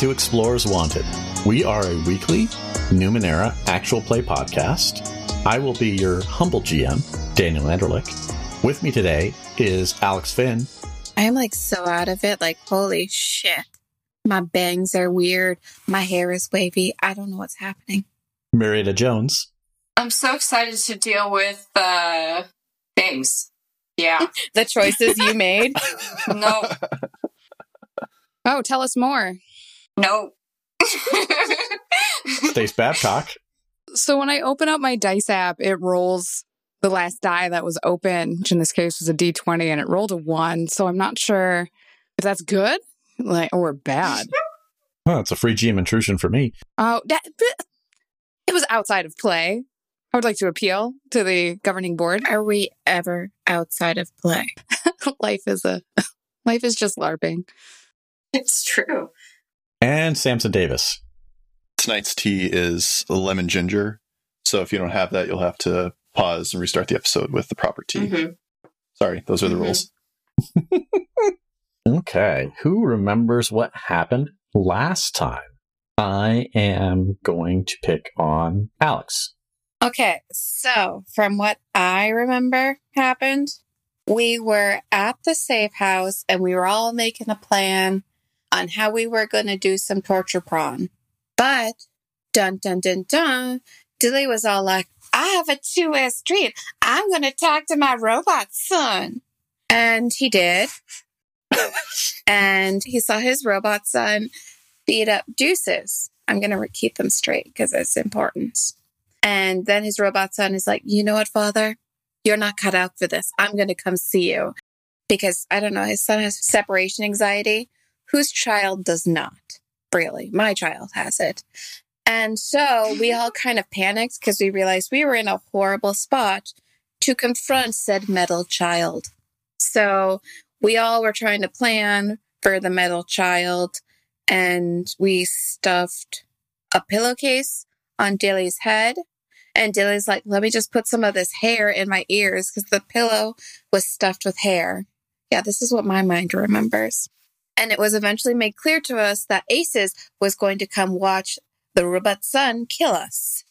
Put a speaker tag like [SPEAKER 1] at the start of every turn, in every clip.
[SPEAKER 1] Welcome to Explorers Wanted. We are a weekly Numenera actual play podcast. I will be your humble GM, Daniel Anderlich. With me today is Alex Finn.
[SPEAKER 2] I'm like so out of it. Like, holy shit. My bangs are weird. My hair is wavy. I don't know what's happening.
[SPEAKER 1] Marietta Jones.
[SPEAKER 3] I'm so excited to deal with uh, things. Yeah.
[SPEAKER 2] the choices you made.
[SPEAKER 3] no.
[SPEAKER 4] Oh, tell us more.
[SPEAKER 3] No.
[SPEAKER 1] Stace Babcock.
[SPEAKER 4] So when I open up my dice app, it rolls the last die that was open, which in this case was a d20, and it rolled a one. So I'm not sure if that's good, like or bad.
[SPEAKER 1] Oh, it's a free GM intrusion for me.
[SPEAKER 4] Oh, that it was outside of play. I would like to appeal to the governing board.
[SPEAKER 2] Are we ever outside of play?
[SPEAKER 4] life is a life is just LARPing.
[SPEAKER 3] It's true.
[SPEAKER 1] And Samson Davis.
[SPEAKER 5] Tonight's tea is lemon ginger. So if you don't have that, you'll have to pause and restart the episode with the proper tea.
[SPEAKER 3] Mhm.
[SPEAKER 5] Sorry, those are the
[SPEAKER 3] Mhm.
[SPEAKER 5] rules.
[SPEAKER 1] Okay, who remembers what happened last time? I am going to pick on Alex.
[SPEAKER 2] Okay, so from what I remember happened, we were at the safe house and we were all making a plan on how we were going to do some torture prawn. But dun dun dun dun, Dilly was all like, I have a two way street. I'm going to talk to my robot son. And he did. and he saw his robot son beat up deuces. I'm going to keep them straight because it's important. And then his robot son is like, you know what, father? You're not cut out for this. I'm going to come see you. Because I don't know, his son has separation anxiety. Whose child does not? Really, my child has it. And so we all kind of panicked because we realized we were in a horrible spot to confront said metal child. So we all were trying to plan for the metal child and we stuffed a pillowcase on Dilly's head. And Dilly's like, let me just put some of this hair in my ears because the pillow was stuffed with hair. Yeah, this is what my mind remembers. And it was eventually made clear to us that Aces was going to come watch the robot son kill us.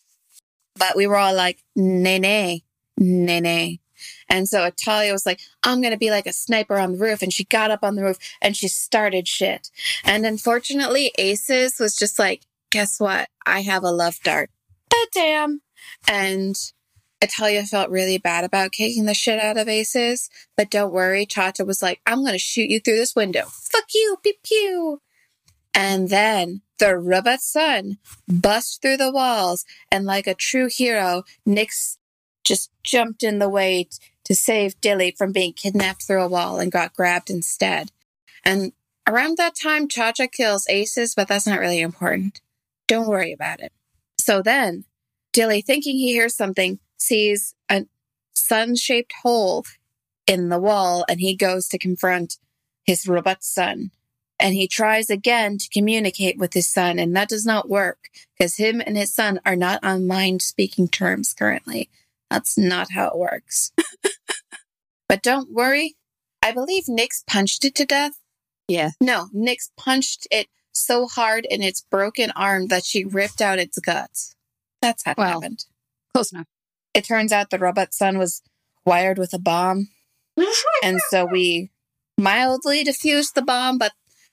[SPEAKER 2] But we were all like, nay, nay, nay. And so Atalia was like, I'm going to be like a sniper on the roof. And she got up on the roof and she started shit. And unfortunately, Aces was just like, guess what? I have a love dart. But damn. And Atalia felt really bad about kicking the shit out of Aces. But don't worry, Chacha was like, I'm to shoot you through this window. Fuck you, pew pew. And then the robot son bust through the walls. And like a true hero, Nyx just jumped in the way t- to save Dilly from being kidnapped through a wall and got grabbed instead. And around that time, Cha Cha kills Aces, but that's not really important. Don't worry about it. So then, Dilly, thinking he hears something, sees a son shaped hole in the wall and he goes to confront his robot son. And he tries again to communicate with his son, and that does not work because him and his son are not on mind speaking terms currently. That's not how it works. but don't worry. I believe Nyx punched it to death.
[SPEAKER 4] Yeah.
[SPEAKER 2] No, Nyx punched it so hard in its broken arm that she ripped out its guts. That's how it
[SPEAKER 4] Well.
[SPEAKER 2] happened.
[SPEAKER 4] Close enough.
[SPEAKER 2] It turns out the robot son was wired with a bomb. And so we mildly diffused the bomb, but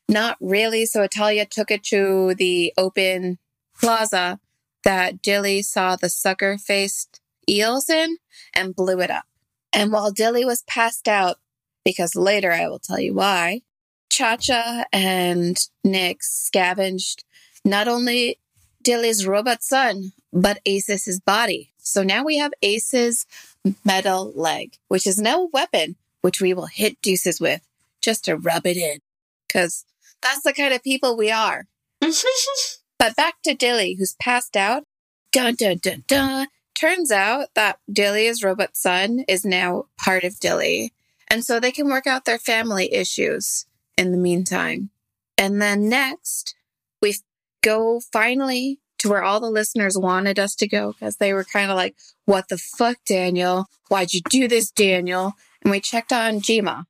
[SPEAKER 2] not really. So Atalia took it to the open plaza that Dilly saw the sucker faced eels in and blew it up. And while Dilly was passed out, because later I will tell you why, Cha Cha and Nick scavenged not only Dilly's robot son, but Ace's body. So now we have Ace's metal leg, which is now a weapon, which we will hit deuces with just to rub it in. Because that's the kind of people we are. But back to Dilly, who's passed out. Dun dun dun dun. Turns out that Dilly's robot son is now part of Dilly. And so they can work out their family issues in the meantime. And then next, go finally to where all the listeners wanted us to go because they were kind of like, What the fuck, Daniel? Why'd you do this, Daniel? And we checked on Jima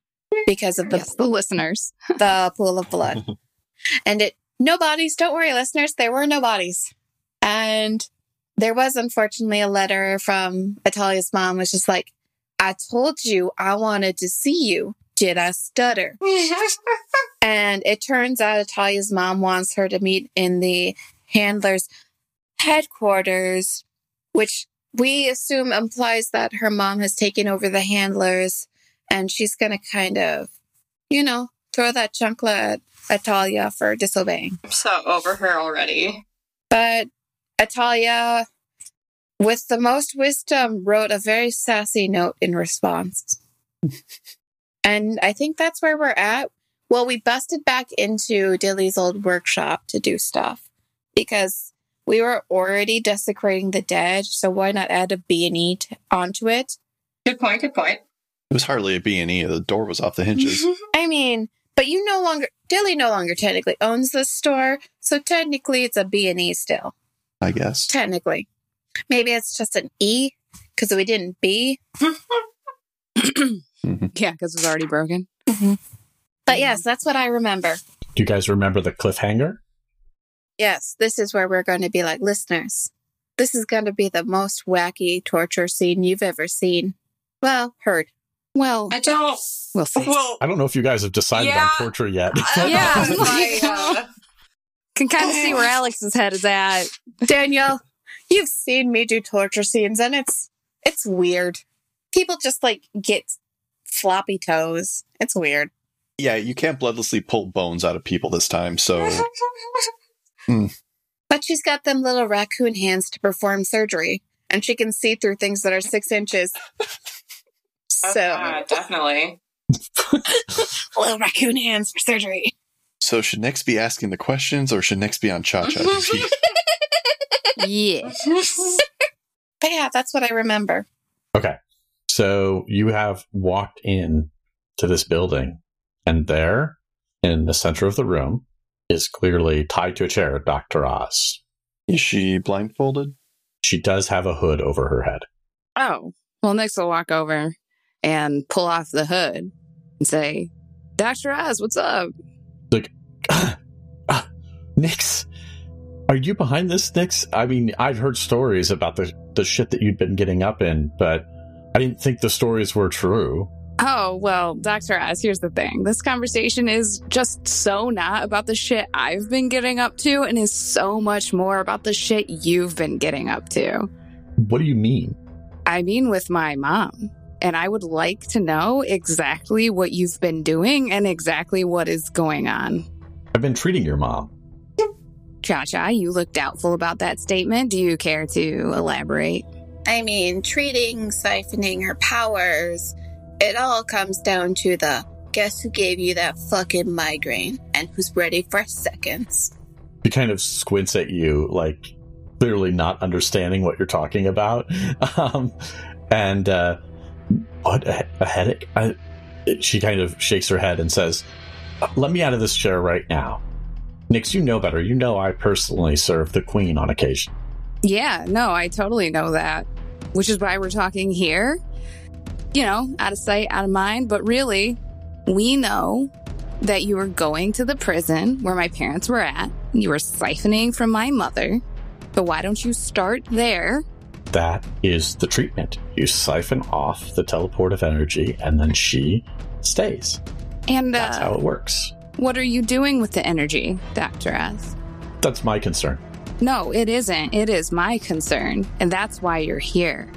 [SPEAKER 2] because of the
[SPEAKER 4] yes, the listeners.
[SPEAKER 2] the pool of blood. and it no bodies. Don't worry, listeners. There were no bodies. And there was unfortunately a letter from Atalia's mom, which is like, I told you I wanted to see you. Did I stutter? And it turns out Atalia's mom wants her to meet in the handler's headquarters, which we assume implies that her mom has taken over the handlers and she's going to kind of, you know, throw that chunkla at Atalia for disobeying.
[SPEAKER 3] I'm so over her already.
[SPEAKER 2] But Atalia, with the most wisdom, wrote a very sassy note in response. and I think that's where we're at. Well, we busted back into Dilly's old workshop to do stuff because we were already desecrating the dead. So why not add a B&E t- onto it?
[SPEAKER 3] Good point. Good point.
[SPEAKER 5] It was hardly a B&E. The door was off the hinges.
[SPEAKER 2] I mean, but you no longer, Dilly no longer technically owns the store. So technically it's a B&E still.
[SPEAKER 5] I guess.
[SPEAKER 2] Technically. Maybe it's just an E because we didn't B. Mm-hmm.
[SPEAKER 4] Yeah, because it was already broken. Mm-hmm.
[SPEAKER 2] But yes, that's what I remember.
[SPEAKER 1] Do you guys remember the cliffhanger?
[SPEAKER 2] Yes, this is where we're going to be like listeners. This is going to be the most wacky torture scene you've ever seen. Well, heard.
[SPEAKER 4] Well,
[SPEAKER 3] I don't.
[SPEAKER 4] we'll see.
[SPEAKER 3] Well,
[SPEAKER 1] I don't know if you guys have decided
[SPEAKER 3] Yeah.
[SPEAKER 1] on torture yet.
[SPEAKER 4] Uh, yeah.
[SPEAKER 3] I, uh,
[SPEAKER 4] Can kind of see where Alex's head is at.
[SPEAKER 2] Danielle, you've seen me do torture scenes and it's it's weird. People just like get floppy toes. It's weird.
[SPEAKER 5] Yeah, you can't bloodlessly pull bones out of people this time. So
[SPEAKER 2] But she's got them little raccoon hands to perform surgery and she can see through things that are six inches. So
[SPEAKER 3] uh, definitely.
[SPEAKER 2] little raccoon hands for surgery.
[SPEAKER 5] so should Nix be asking the questions or should Nix be on Cha Cha duty?
[SPEAKER 4] Yeah.
[SPEAKER 2] But yeah, that's what I remember.
[SPEAKER 1] Okay. So you have walked in to this building, and there, in the center of the room, is clearly tied to a chair Dr. Oz.
[SPEAKER 5] Is she blindfolded?
[SPEAKER 1] She does have a hood over her head.
[SPEAKER 4] Oh. Well, Nix will walk over and pull off the hood and say, Dr. Oz, what's up?
[SPEAKER 1] Ah, Nix, are you behind this, Nix? I mean, I've heard stories about the, the shit that you've been getting up in, but I didn't think the stories were true.
[SPEAKER 4] Oh, well, Dr. Oz, here's the thing. This conversation is just so not about the shit I've been getting up to and is so much more about the shit you've been getting up to.
[SPEAKER 1] What do you mean?
[SPEAKER 4] I mean, with my mom. And I would like to know exactly what you've been doing and exactly what is going on.
[SPEAKER 1] I've been treating your mom.
[SPEAKER 4] Cha Cha, you look doubtful about that statement. Do you care to elaborate?
[SPEAKER 2] I mean, treating, siphoning her powers, it all comes down to the guess who gave you that fucking migraine and who's ready for seconds.
[SPEAKER 1] He kind of squints at you, like clearly not understanding what you're talking about. Um, and uh, what a, a headache? I, she kind of shakes her head and says, "Let me out of this chair right now." Nix, you know better. You know I personally serve the queen on occasion.
[SPEAKER 4] Yeah, no, I totally know that. Which is why we're talking here. You know, out of sight, out of mind. But really, we know that you were going to the prison where my parents were at. You were siphoning from my mother. So why don't you start there?
[SPEAKER 1] That is the treatment. You siphon off the teleport of energy, and then she stays.
[SPEAKER 4] And
[SPEAKER 1] That's how
[SPEAKER 4] uh,
[SPEAKER 1] it works.
[SPEAKER 4] what are you doing with the energy, Dr. Oz?
[SPEAKER 1] That's my concern.
[SPEAKER 4] No, it isn't. It is my concern. And that's why you're here.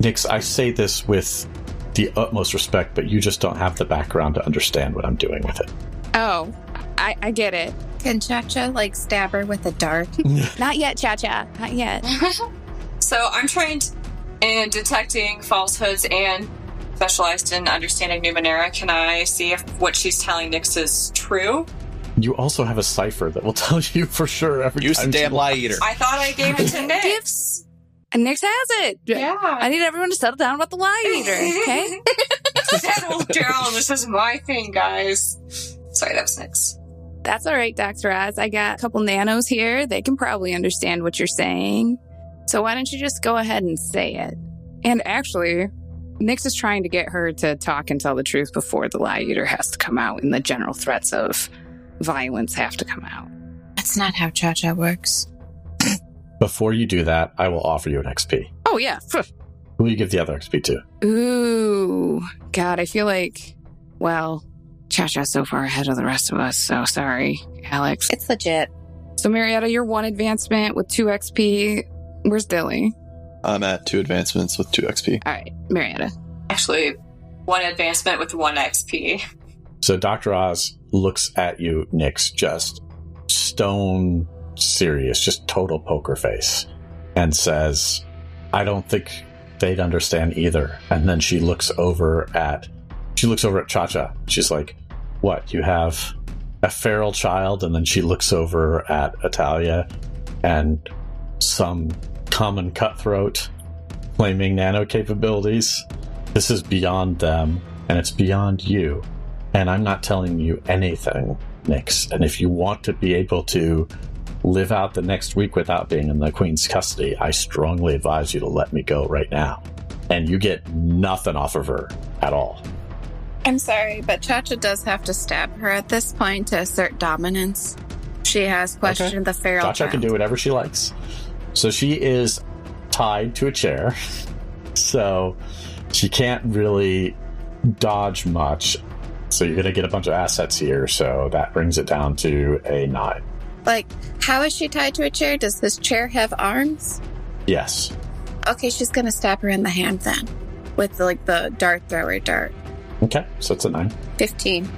[SPEAKER 1] Nix, I say this with the utmost respect, but you just don't have the background to understand what I'm doing with it.
[SPEAKER 4] Oh, I, I get it.
[SPEAKER 2] Can Cha-Cha like stab her with a dart?
[SPEAKER 4] Not yet, Cha Cha. Not yet.
[SPEAKER 3] So I'm trained in detecting falsehoods and specialized in understanding Numenera. Can I see if what she's telling Nix is true?
[SPEAKER 1] You also have a cipher that will tell you for sure every
[SPEAKER 5] Use the damn lie eater.
[SPEAKER 3] I thought I gave it to Nyx.
[SPEAKER 4] Gifts. And Nix has it.
[SPEAKER 3] Yeah.
[SPEAKER 4] I need everyone to settle down about the lie eater, okay?
[SPEAKER 3] Settle down. This is my thing, guys. Sorry, that was Nyx.
[SPEAKER 4] That's all right, Dr. Oz. I got a couple nanos here. They can probably understand what you're saying. So why don't you just go ahead and say it? And actually, Nix is trying to get her to talk and tell the truth before the lie eater has to come out in the general threats of violence have to come out.
[SPEAKER 2] That's not how Cha Cha works.
[SPEAKER 1] Before you do that, I will offer you an XP.
[SPEAKER 4] Oh, yeah.
[SPEAKER 1] Who will you give the other XP to?
[SPEAKER 4] Ooh. God, I feel like, well, Cha Cha's so far ahead of the rest of us. So sorry, Alex.
[SPEAKER 2] It's legit.
[SPEAKER 4] So, Marietta, you're one advancement with two XP. Where's Dilly?
[SPEAKER 5] I'm at two advancements with two XP.
[SPEAKER 4] All right, Marietta.
[SPEAKER 3] Actually, one advancement with one XP.
[SPEAKER 1] So Dr. Oz looks at you, Nyx, just stone serious, just total poker face, and says, I don't think they'd understand either. And then she looks over at she looks over at Cha Cha. She's like, What, you have a feral child? And then she looks over at Atalia and some common cutthroat claiming nano capabilities. This is beyond them, and it's beyond you. And I'm not telling you anything, Nix. And if you want to be able to live out the next week without being in the Queen's custody, I strongly advise you to let me go right now. And you get nothing off of her at all.
[SPEAKER 2] I'm sorry, but Cha Cha does have to stab her at this point to assert dominance. She has questioned the feral
[SPEAKER 1] Cha Cha can do whatever she likes. So she is tied to a chair. So she can't really dodge much. So you're going to get a bunch of assets here. So that brings it down to a nine.
[SPEAKER 2] Like, how is she tied to a chair? Does this chair have arms?
[SPEAKER 1] Yes.
[SPEAKER 2] Okay, she's gonna stab her in the hand then. With like the dart thrower dart.
[SPEAKER 1] Okay. So it's a nine.
[SPEAKER 2] 15.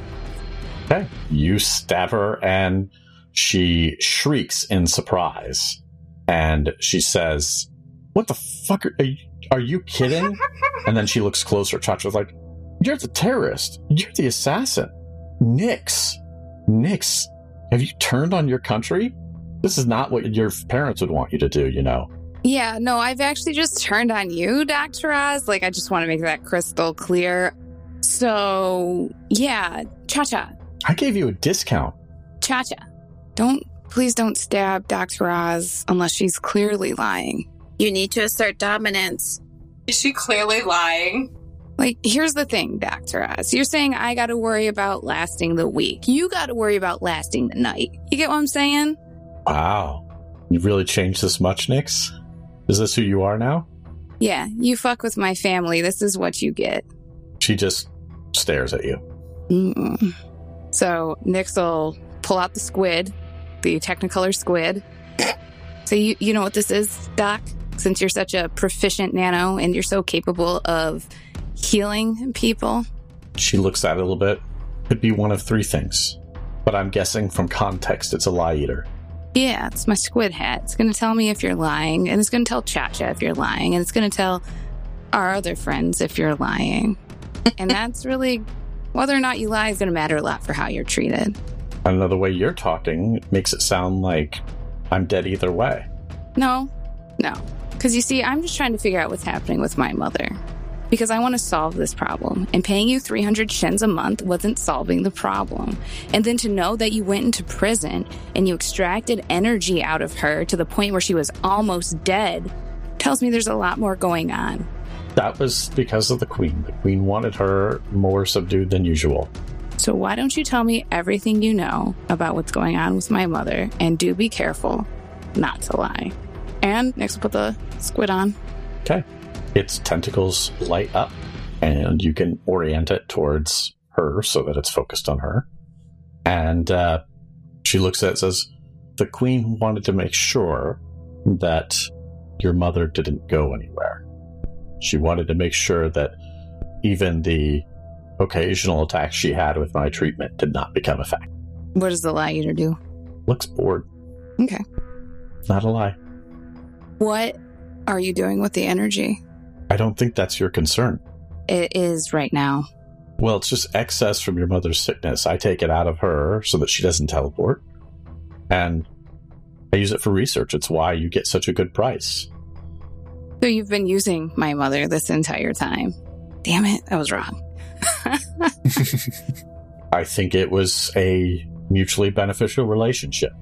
[SPEAKER 1] Okay. You stab her and she shrieks in surprise. And she says, What the fuck are, are you, are you kidding? and then she looks closer. Chacha's like, You're the terrorist. You're the assassin. Nix. Nix. have you turned on your country? This is not what your parents would want you to do, you know.
[SPEAKER 4] Yeah, no, I've actually just turned on you, Dr. Oz. Like, I just want to make that crystal clear. So, yeah, Cha Cha,
[SPEAKER 1] I gave you a discount.
[SPEAKER 4] Cha Cha. Don't, please don't stab Dr. Oz unless she's clearly lying.
[SPEAKER 2] You need to assert dominance.
[SPEAKER 3] Is she clearly lying?
[SPEAKER 4] Like, here's the thing, Dr. Oz. You're saying I got to worry about lasting the week. You got to worry about lasting the night. You get what I'm saying?
[SPEAKER 1] Wow. You've really changed this much, Nix? Is this who you are now?
[SPEAKER 4] Yeah, you fuck with my family. This is what you get.
[SPEAKER 1] She just stares at you.
[SPEAKER 4] Mm-mm. So Nyx will pull out the squid, the Technicolor squid. So you you know what this is, Doc? Since you're such a proficient nano and you're so capable of healing people.
[SPEAKER 1] She looks at it a little bit. Could be one of three things. But I'm guessing from context it's a lie eater.
[SPEAKER 4] Yeah, it's my squid hat. It's going to tell me if you're lying, and it's going to tell Chacha if you're lying, and it's going to tell our other friends if you're lying. and that's really whether or not you lie is going to matter a lot for how you're treated.
[SPEAKER 1] I don't know the way you're talking makes it sound like I'm dead either way.
[SPEAKER 4] No, no. Because you see, I'm just trying to figure out what's happening with my mother. Because I want to solve this problem. And paying you 300 shins a month wasn't solving the problem. And then to know that you went into prison and you extracted energy out of her to the point where she was almost dead tells me there's a lot more going on.
[SPEAKER 1] That was because of the queen. The queen wanted her more subdued than usual.
[SPEAKER 4] So why don't you tell me everything you know about what's going on with my mother? And do be careful not to lie. And next, we'll put the squid on.
[SPEAKER 1] Okay. Its tentacles light up, and you can orient it towards her so that it's focused on her. And uh, she looks at it and says, The queen wanted to make sure that your mother didn't go anywhere. She wanted to make sure that even the occasional attacks she had with my treatment did not become a fact.
[SPEAKER 4] What does the lie eater do?
[SPEAKER 1] Looks bored.
[SPEAKER 4] Okay.
[SPEAKER 1] Not a lie.
[SPEAKER 4] What are you doing with the energy?
[SPEAKER 1] I don't think that's your concern.
[SPEAKER 4] It is right now.
[SPEAKER 1] Well, it's just excess from your mother's sickness. I take it out of her so that she doesn't teleport. And I use it for research. It's why you get such a good price.
[SPEAKER 4] So you've been using my mother this entire time. Damn it, I was wrong.
[SPEAKER 1] I think it was a mutually beneficial relationship.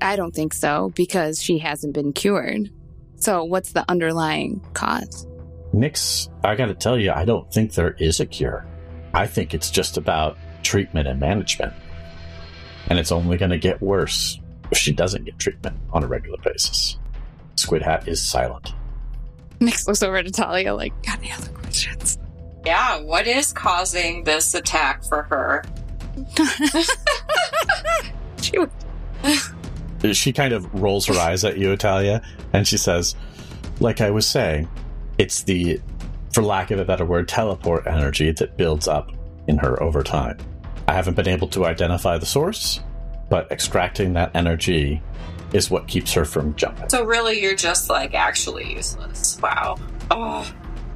[SPEAKER 4] I don't think so because she hasn't been cured. So what's the underlying cause?
[SPEAKER 1] Nyx, I gotta tell you, I don't think there is a cure. I think it's just about treatment and management. And it's only gonna get worse. if she doesn't get treatment on a regular basis. Squid Hat is silent.
[SPEAKER 4] Nix looks over to Talia like, got any other questions?
[SPEAKER 3] Yeah, what is causing this attack for her?
[SPEAKER 4] she would
[SPEAKER 1] She kind of rolls her eyes at you, Atalia, and she says, like I was saying, it's the, for lack of a better word, teleport energy that builds up in her over time. I haven't been able to identify the source, but extracting that energy is what keeps her from jumping.
[SPEAKER 3] So really, you're just like actually useless. Wow. Oh,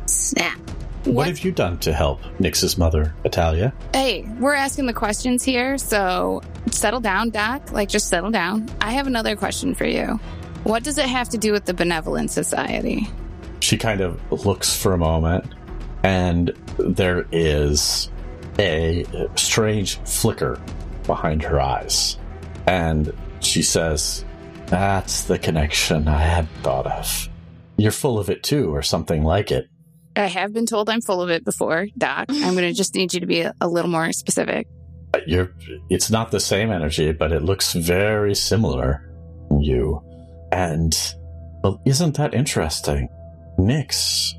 [SPEAKER 2] Snap.
[SPEAKER 1] What,
[SPEAKER 4] What-
[SPEAKER 1] have you done to help Nix's mother, Atalia?
[SPEAKER 4] Hey, we're asking the questions here, so settle down, Doc. Like, just settle down. I have another question for you. What does it have to do with the Benevolent Society?
[SPEAKER 1] She kind of looks for a moment, and there is a strange flicker behind her eyes. And she says, That's the connection I had thought of. You're full of it too, or something like it.
[SPEAKER 4] I have been told I'm full of it before, Doc. I'm going to just need you to be a, little more specific.
[SPEAKER 1] You're, it's not the same energy, but it looks very similar. You. And, well, isn't that interesting? Nix,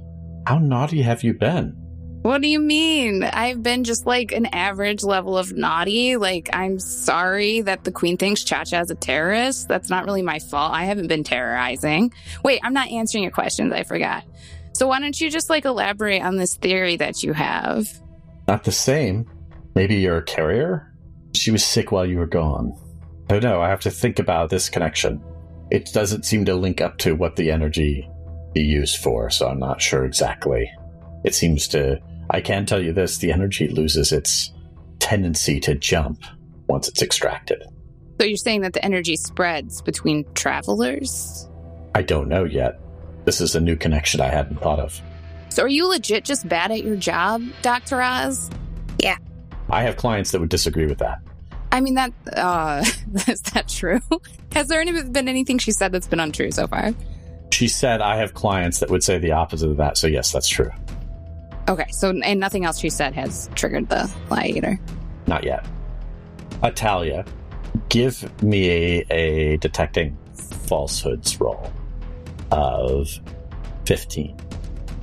[SPEAKER 1] how naughty have you been?
[SPEAKER 4] What do you mean? I've been just like an average level of naughty. Like, I'm sorry that the queen thinks Cha Cha's a terrorist. That's not really my fault. I haven't been terrorizing. Wait, I'm not answering your questions. I forgot. So, why don't you just like elaborate on this theory that you have?
[SPEAKER 1] Not the same. Maybe you're a carrier? She was sick while you were gone. Oh no, I have to think about this connection. It doesn't seem to link up to what the energy be used for, so I'm not sure exactly. It seems to. I can tell you this the energy loses its tendency to jump once it's extracted.
[SPEAKER 4] So, you're saying that the energy spreads between travelers?
[SPEAKER 1] I don't know yet. This is a new connection I hadn't thought of.
[SPEAKER 4] So, are you legit just bad at your job, Dr. Oz? Yeah.
[SPEAKER 1] I have clients that would disagree with that.
[SPEAKER 4] I mean, that, uh, is that true? Has there any, been anything she said that's been untrue so far?
[SPEAKER 1] She said I have clients that would say the opposite of that, so yes, that's true.
[SPEAKER 4] Okay, so, and nothing else she said has triggered the lie eater?
[SPEAKER 1] Not yet. Atalia, give me a, a detecting falsehoods roll of 15.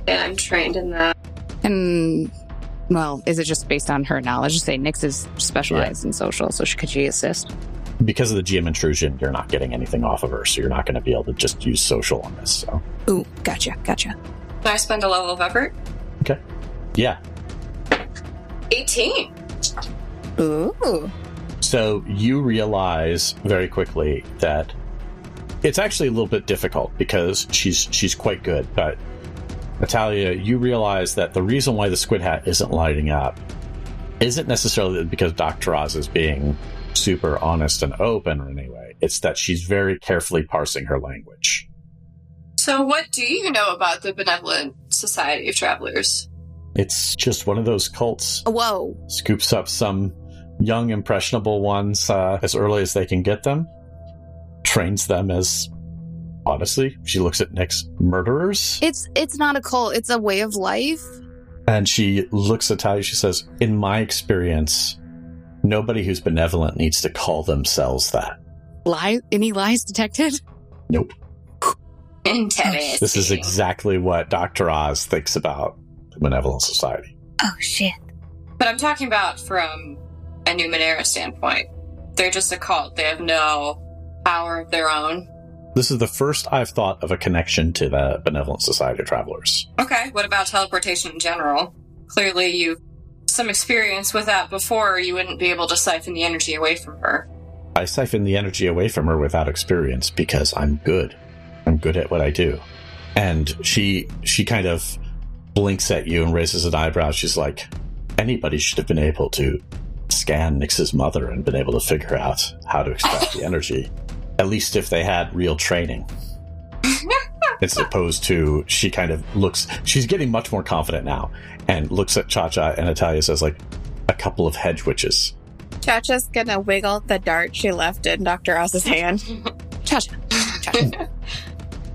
[SPEAKER 3] yeah, I'm trained in that.
[SPEAKER 4] And, well, is it just based on her knowledge? Say Nix is specialized in social, so she, could she assist?
[SPEAKER 1] Because of the GM intrusion, you're not getting anything off of her, so you're not going to be able to just use social on this. So,
[SPEAKER 4] Ooh, gotcha, gotcha.
[SPEAKER 3] Can I spend a level of effort? Okay.
[SPEAKER 1] Yeah.
[SPEAKER 3] 18.
[SPEAKER 4] Ooh.
[SPEAKER 1] So you realize very quickly that it's actually a little bit difficult because she's she's quite good, but Natalia, you realize that the reason why the squid hat isn't lighting up isn't necessarily because Dr. Oz is being super honest and open anyway. It's that she's very carefully parsing her language.
[SPEAKER 3] So, what do you know about the Benevolent Society of Travelers?
[SPEAKER 1] It's just one of those cults
[SPEAKER 4] Whoa.
[SPEAKER 1] scoops up some young impressionable ones uh, as early as they can get them, trains them as honestly, she looks at Nick's murderers,
[SPEAKER 4] It's it's not a cult, it's a way of life.
[SPEAKER 1] and she looks at Talia. She says, "In my experience, nobody who's benevolent needs to call themselves that."
[SPEAKER 4] Lie any lies detected?
[SPEAKER 1] Nope.
[SPEAKER 3] Interesting.
[SPEAKER 1] This is exactly what Doctor Oz thinks about the benevolent society.
[SPEAKER 2] Oh shit.
[SPEAKER 3] But I'm talking about from a Numenera standpoint. They're just a cult. They have no power of their own.
[SPEAKER 1] This is the first I've thought of a connection to the benevolent society of travelers.
[SPEAKER 3] Okay, what about teleportation in general? Clearly, you've some experience with that before. You wouldn't be able to siphon the energy away from her.
[SPEAKER 1] I siphon the energy away from her without experience because I'm good. I'm good at what I do. And she she kind of blinks at you and raises an eyebrow. She's like, anybody should have been able to scan Nix's mother and been able to figure out how to extract the energy. At least if they had real training. As opposed to she kind of looks she's getting much more confident now and looks at Cha Cha and Atalia says like a couple of hedge witches.
[SPEAKER 2] Chacha's gonna wiggle the dart she left in Dr. Oz's hand.
[SPEAKER 4] Cha-cha. Cha-cha.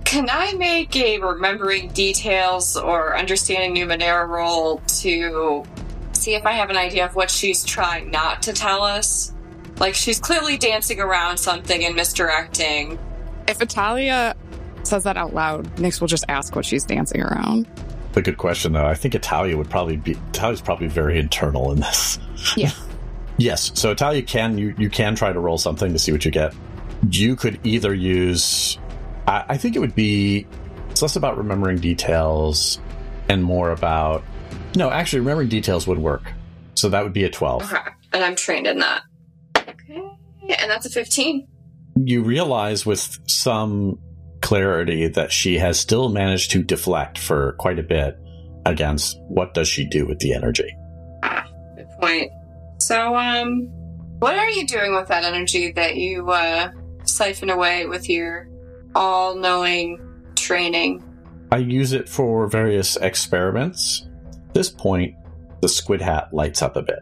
[SPEAKER 3] Can I make a remembering details or understanding Numenera roll to see if I have an idea of what she's trying not to tell us? Like she's clearly dancing around something and misdirecting.
[SPEAKER 4] If Atalia says that out loud, Nix will just ask what she's dancing around.
[SPEAKER 1] A good question, though. I think Atalia would probably be Atalia's probably very internal in this.
[SPEAKER 4] Yeah.
[SPEAKER 1] yes. So Atalia can you you can try to roll something to see what you get. You could either use. I, I think it would be. It's less about remembering details and more about. No, actually, remembering details would work. So that would be a twelve.
[SPEAKER 3] Okay. And I'm trained in that. Okay. And that's a 15.
[SPEAKER 1] You realize with some clarity that she has still managed to deflect for quite a bit against what does she do with the energy.
[SPEAKER 3] Ah, good point. So, um, what are you doing with that energy that you, uh, siphon away with your all knowing training?
[SPEAKER 1] I use it for various experiments. At this point, the squid hat lights up a bit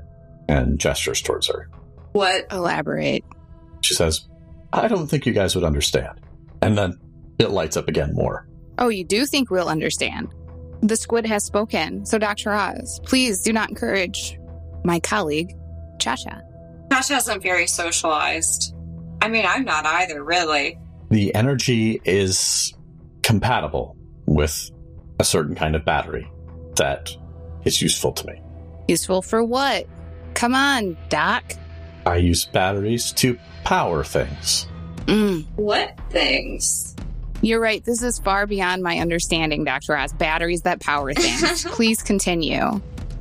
[SPEAKER 1] and gestures towards her.
[SPEAKER 3] What?
[SPEAKER 4] Elaborate.
[SPEAKER 1] She says, I don't think you guys would understand. And then it lights up again more.
[SPEAKER 4] Oh, you do think we'll understand? The squid has spoken. So, Dr. Oz, please do not encourage my colleague, Chacha.
[SPEAKER 3] Tasha isn't very socialized. I mean, I'm not either, really.
[SPEAKER 1] The energy is compatible with a certain kind of battery that is useful to me.
[SPEAKER 4] Useful for what? Come on, Doc.
[SPEAKER 1] I use batteries to power things.
[SPEAKER 4] Mm.
[SPEAKER 3] What things?
[SPEAKER 4] You're right. This is far beyond my understanding, Dr. Oz. Batteries that power things. Please continue.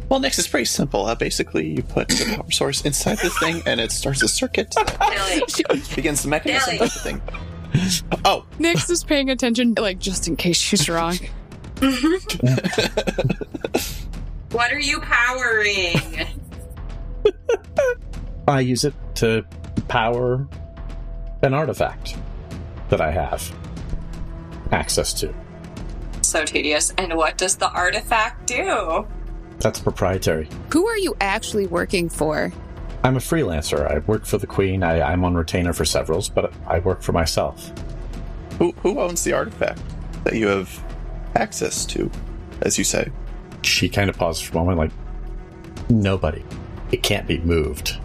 [SPEAKER 5] Well, next is pretty simple. Uh, basically, you put the power source inside the thing, and it starts a circuit, begins the mechanism of the thing. Oh,
[SPEAKER 4] Nix is paying attention, like, just in case she's wrong.
[SPEAKER 3] What are you powering?
[SPEAKER 1] I use it to power an artifact that I have access to.
[SPEAKER 3] so tedious. And what does the artifact do?
[SPEAKER 1] That's proprietary.
[SPEAKER 4] Who are you actually working for?
[SPEAKER 1] I'm a freelancer. I work for the Queen. I, I'm on retainer for severals, but I work for myself.
[SPEAKER 5] who who owns the artifact that you have access to, as you say?
[SPEAKER 1] She kind of pauses for a moment, like, nobody. It can't be moved.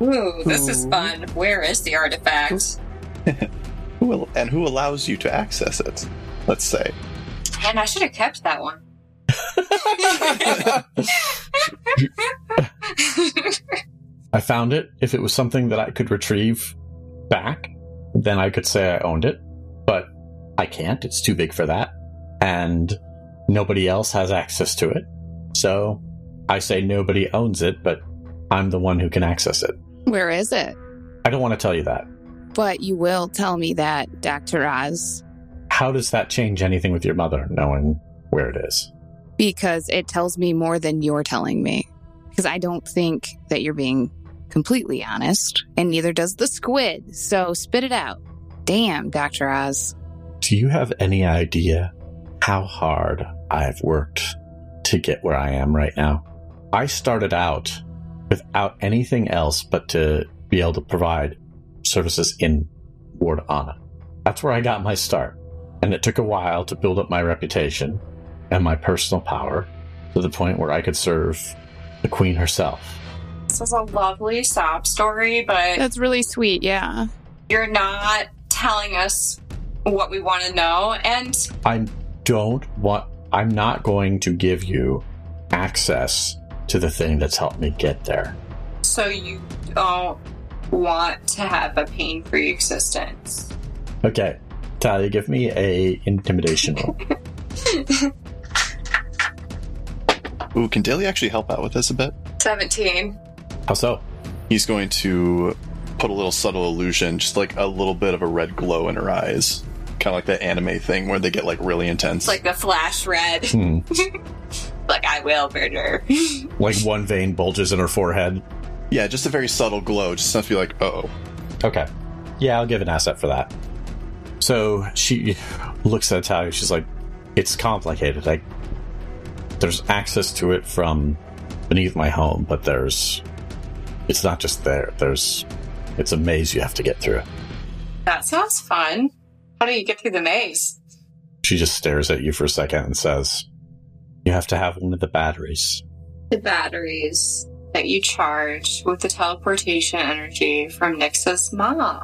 [SPEAKER 3] Ooh, this is fun. Where is the artifact?
[SPEAKER 5] Who al- and who allows you to access it? Let's say.
[SPEAKER 3] And I should have kept that one.
[SPEAKER 1] I found it. If it was something that I could retrieve back, then I could say I owned it. But I can't. It's too big for that. And nobody else has access to it. So I say nobody owns it, but I'm the one who can access it.
[SPEAKER 4] Where is it?
[SPEAKER 1] I don't want to tell you that.
[SPEAKER 4] But you will tell me that, Dr. Oz,
[SPEAKER 1] How does that change anything with your mother, knowing where it is?
[SPEAKER 4] because it tells me more than you're telling me. Because I don't think that you're being completely honest, and neither does the squid. So spit it out. Damn, Dr. Oz.
[SPEAKER 1] Do you have any idea how hard I've worked to get where I am right now? I started out without anything else but to be able to provide services in Ward Anna. That's where I got my start. And it took a while to build up my reputation and my personal power to the point where I could serve the Queen herself.
[SPEAKER 3] This is a lovely sob story, but
[SPEAKER 4] That's really sweet, yeah.
[SPEAKER 3] you're not telling us what we want to know. And
[SPEAKER 1] I don't want, I'm not going to give you access to the thing that's helped me get there.
[SPEAKER 3] so you don't want to have a pain free existence.
[SPEAKER 1] Okay, Talia, give me a intimidation roll.
[SPEAKER 5] Ooh, can Dilly actually help out with this a bit?
[SPEAKER 3] 17.
[SPEAKER 1] How so?
[SPEAKER 5] He's going to put a little subtle illusion, just like a little bit of a red glow in her eyes. Kind of like that anime thing where they get like really intense.
[SPEAKER 3] It's like the flash red.
[SPEAKER 1] Hmm.
[SPEAKER 3] like, I will murder.
[SPEAKER 1] Like one vein bulges in her forehead.
[SPEAKER 5] Yeah, just a very subtle glow, just enough to be like, oh.
[SPEAKER 1] Okay. Yeah, I'll give an asset for that. So she looks at Talia. She's like, "It's complicated. Like, there's access to it from beneath my home, but there's, it's not just there. There's, it's a maze you have to get through."
[SPEAKER 3] that sounds fun. How do you get through the maze?
[SPEAKER 1] She just stares at you for a second and says, "You have to have one of the batteries."
[SPEAKER 3] The batteries. That you charge with the teleportation energy from Nix's mom.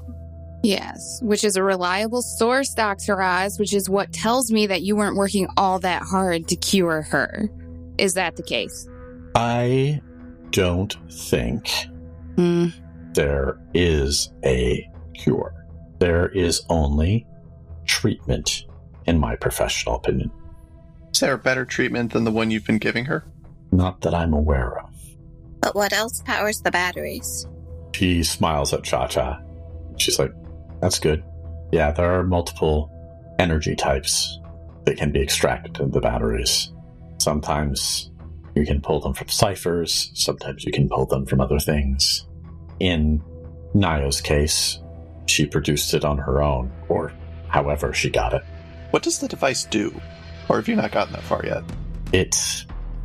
[SPEAKER 4] Yes, which is a reliable source, Dr. Oz, which is what tells me that you weren't working all that hard to cure her. Is that the case?
[SPEAKER 1] I don't think
[SPEAKER 4] Hmm.
[SPEAKER 1] there is a cure. There is only treatment, in my professional opinion.
[SPEAKER 5] Is there a better treatment than the one you've been giving her?
[SPEAKER 1] Not that I'm aware of.
[SPEAKER 2] But what else powers the batteries?
[SPEAKER 1] She smiles at Cha Cha. She's like, That's good. Yeah, there are multiple energy types that can be extracted in the batteries. Sometimes you can pull them from ciphers, sometimes you can pull them from other things. In Nayo's case, she produced it on her own, or however she got it.
[SPEAKER 5] What does the device do? Or have you not gotten that far yet?
[SPEAKER 1] It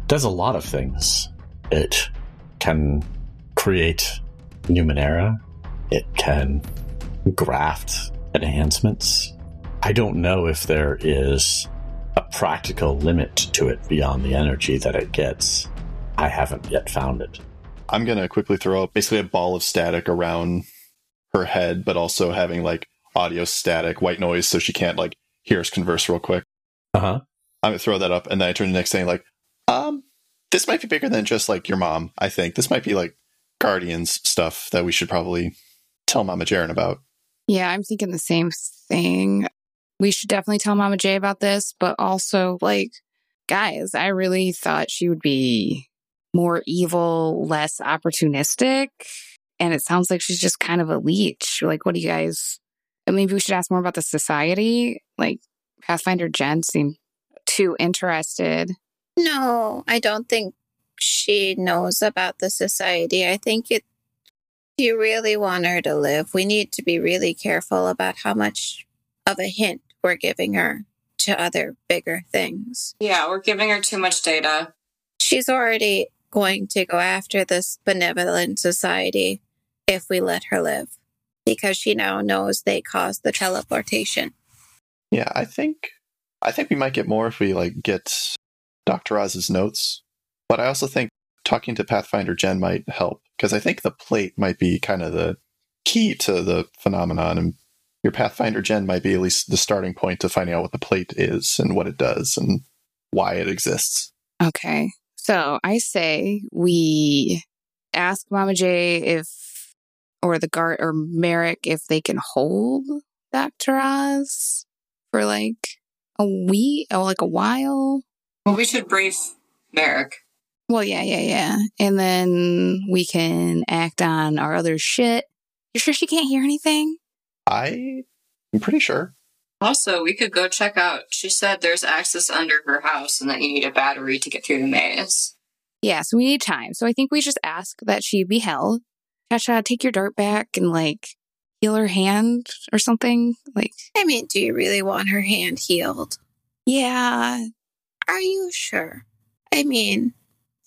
[SPEAKER 1] does a lot of things. It can create Numenera. It can graft enhancements. I don't know if there is a practical limit to it beyond the energy that it gets. I haven't yet found it.
[SPEAKER 5] I'm going to quickly throw up basically a ball of static around her head, but also having like audio static, white noise, so she can't like hear us converse real quick.
[SPEAKER 1] Uh huh.
[SPEAKER 5] I'm going to throw that up, and then I turn to the next thing like, um, this might be bigger than just like your mom, I think. This might be like Guardians stuff that we should probably tell Mama Jaren about.
[SPEAKER 4] Yeah, I'm thinking the same thing. We should definitely tell Mama J about this, but also, like, guys, I really thought she would be more evil, less opportunistic. And it sounds like she's just kind of a leech. Like, what do you guys? Maybe we should ask more about the society. Like, Pathfinder Jen seemed too interested.
[SPEAKER 2] No, I don't think she knows about the society. I think it. If you really want her to live, we need to be really careful about how much of a hint we're giving her to other bigger things.
[SPEAKER 3] Yeah, we're giving her too much data.
[SPEAKER 2] She's already going to go after this benevolent society if we let her live because she now knows they caused the teleportation.
[SPEAKER 5] Yeah, I think I think we might get more if we like get Dr. Oz's notes. But I also think talking to Pathfinder Jen might help because I think the plate might be kind of the key to the phenomenon and your Pathfinder Jen might be at least the starting point to finding out what the plate is and what it does and why it exists.
[SPEAKER 4] Okay. So I say we ask Mama J if, or the guard or Merrick if they can hold Dr. Oz for like a week or oh, like a while.
[SPEAKER 3] Well, we should brief Merrick.
[SPEAKER 4] Well, yeah, yeah, yeah. And then we can act on our other shit. You sure she can't hear anything?
[SPEAKER 5] I am pretty sure.
[SPEAKER 3] Also, we could go check out. She said there's access under her house and that you need a battery to get through the maze.
[SPEAKER 4] Yeah, so we need time. So I think we just ask that she be held. Cha take your dart back and like heal her hand or something. Like,
[SPEAKER 2] I mean, do you really want her hand healed?
[SPEAKER 4] yeah,
[SPEAKER 2] Are you sure? I mean,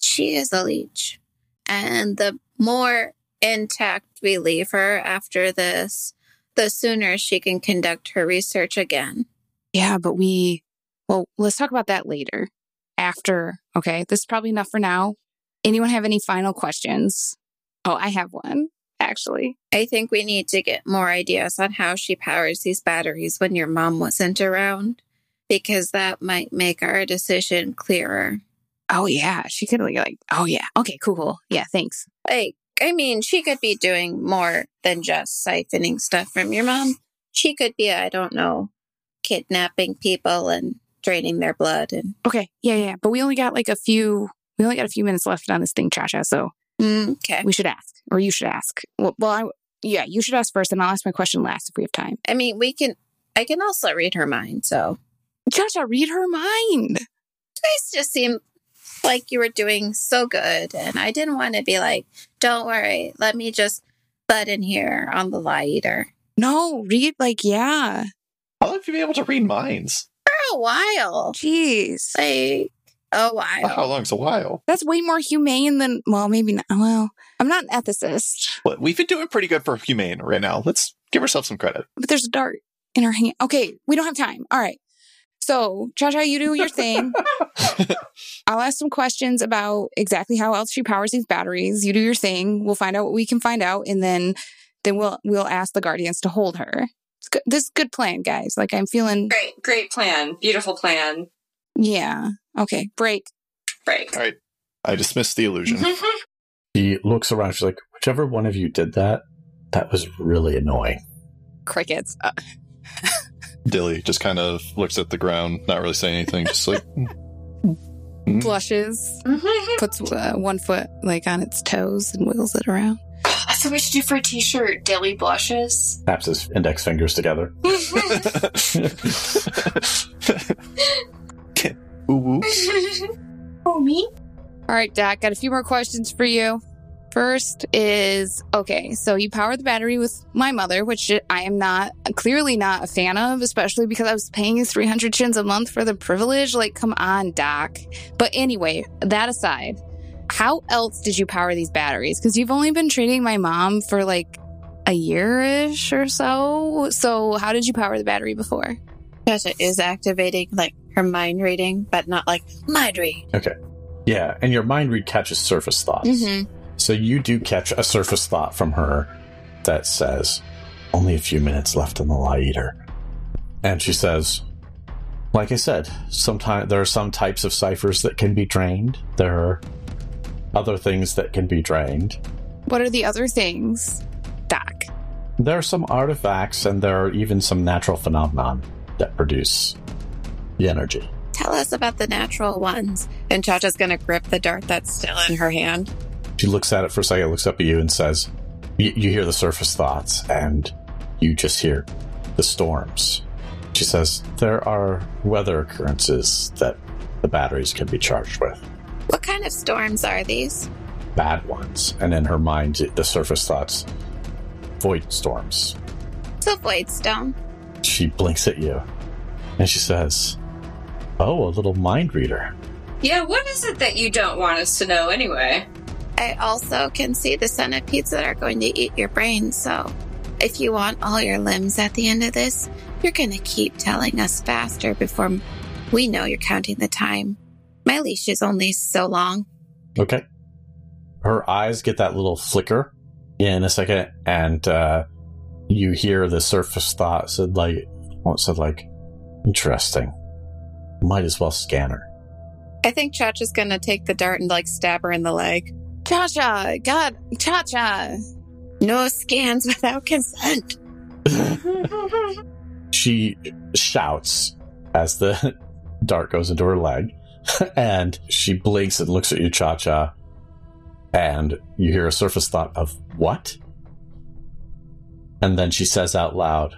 [SPEAKER 2] she is a leech. And the more intact we leave her after this, the sooner she can conduct her research again.
[SPEAKER 4] yeah, but we, well, let's talk about that later. After, okay, this is probably enough for now. Anyone have any final questions? Oh, I have one, actually.
[SPEAKER 2] I think we need to get more ideas on how she powers these batteries when your mom wasn't around, because that might make our decision clearer.
[SPEAKER 4] Oh, yeah, she could like, like, oh, yeah, okay, cool, cool. Yeah, thanks.
[SPEAKER 2] Like, I mean, she could be doing more than just siphoning stuff from your mom. She could be, I don't know, kidnapping people and draining their blood. And
[SPEAKER 4] Okay, yeah, yeah, but we only got like a few, we only got a few minutes left on this thing, Chacha, so
[SPEAKER 2] Mm, okay.
[SPEAKER 4] we should ask, or you should ask. Well, well I, yeah, you should ask first, and I'll ask my question last if we have time.
[SPEAKER 2] I mean, we can. I can also read her mind. So
[SPEAKER 4] Chacha, read her mind.
[SPEAKER 2] you guys just seem like you were doing so good, and I didn't want to be like, "Don't worry, let me just butt in here on the lie eater."
[SPEAKER 4] No, read like yeah.
[SPEAKER 5] How long have you been able to read minds?
[SPEAKER 2] For a while,
[SPEAKER 4] Jeez,
[SPEAKER 2] like a while.
[SPEAKER 5] How long's a while?
[SPEAKER 4] that's way more humane than well, maybe not. Well, I'm not an ethicist,
[SPEAKER 5] But we've been doing pretty good for humane right now. Let's give ourselves some credit.
[SPEAKER 4] but there's a dart in her hand. Okay, we don't have time. All right. So, Cha Cha, you do your thing. I'll ask some questions about exactly how else she powers these batteries. You do your thing. We'll find out what we can find out, and then then we'll we'll ask the guardians to hold her. It's good. This is a good plan, guys. Like I'm feeling.
[SPEAKER 3] Great, great plan. Beautiful plan.
[SPEAKER 4] Yeah. Okay. Break.
[SPEAKER 3] Break.
[SPEAKER 5] All right. I dismiss the illusion.
[SPEAKER 1] He looks around. She's like, whichever one of you did that, that was really annoying.
[SPEAKER 4] Crickets. Uh,
[SPEAKER 5] Dilly just kind of looks at the ground, not really saying anything, just like,
[SPEAKER 4] blushes. Puts uh, one foot like on its toes and wiggles it around.
[SPEAKER 3] That's what we should do for a t-shirt. Dilly blushes.
[SPEAKER 1] Snaps his index fingers together.
[SPEAKER 5] ooh, ooh.
[SPEAKER 3] oh, me?
[SPEAKER 4] All right, Doc, got a few more questions for you. First is okay, so you power the battery with my mother, which I am not clearly not a fan of, especially because I was paying you 300 shins a month for the privilege. Like, come on, Doc. But anyway, that aside, how else did you power these batteries? Because you've only been treating my mom for like a year ish or so. So, how did you power the battery before?
[SPEAKER 2] Tasha is activating like her mind reading, but not like mind read. Okay.
[SPEAKER 1] Yeah, and your mind read catches surface thoughts.
[SPEAKER 2] Mm-hmm.
[SPEAKER 1] So you do catch a surface thought from her that says, only a few minutes left in the light eater. And she says, like I said, sometimes there are some types of ciphers that can be drained. There are other things that can be drained.
[SPEAKER 4] What are the other things, Doc?
[SPEAKER 1] There are some artifacts and there are even some natural phenomenon that produce the energy.
[SPEAKER 2] Tell us about the natural ones. And Chacha's going to grip the dart that's still in her hand.
[SPEAKER 1] She looks at it for a second, looks up at you, and says, you, you hear the surface thoughts, and you just hear the storms. She says, There are weather occurrences that the batteries can be charged with,
[SPEAKER 2] What kind of storms are these?
[SPEAKER 1] bad ones. And in her mind, the surface thoughts, void storms.
[SPEAKER 2] So Voidstone.
[SPEAKER 1] She blinks at you, and she says, Oh, a little mind reader.
[SPEAKER 3] Yeah, what is it that you don't want us to know anyway?
[SPEAKER 2] I also can see the centipedes that are going to eat your brain, so if you want all your limbs at the end of this, you're going to keep telling us faster before we know you're counting the time. My leash is only so long.
[SPEAKER 1] Okay. Her eyes get that little flicker in a second, and uh, you hear the surface thought said like, what said like, interesting. Might as well scan her.
[SPEAKER 2] I think Chacha's going to take the dart and like stab her in the leg.
[SPEAKER 4] Cha Cha, God, Cha Cha.
[SPEAKER 2] No scans without consent.
[SPEAKER 1] She shouts as the dart goes into her leg, and she blinks and looks at you, Cha Cha, and you hear a surface thought of what? And then she says out loud,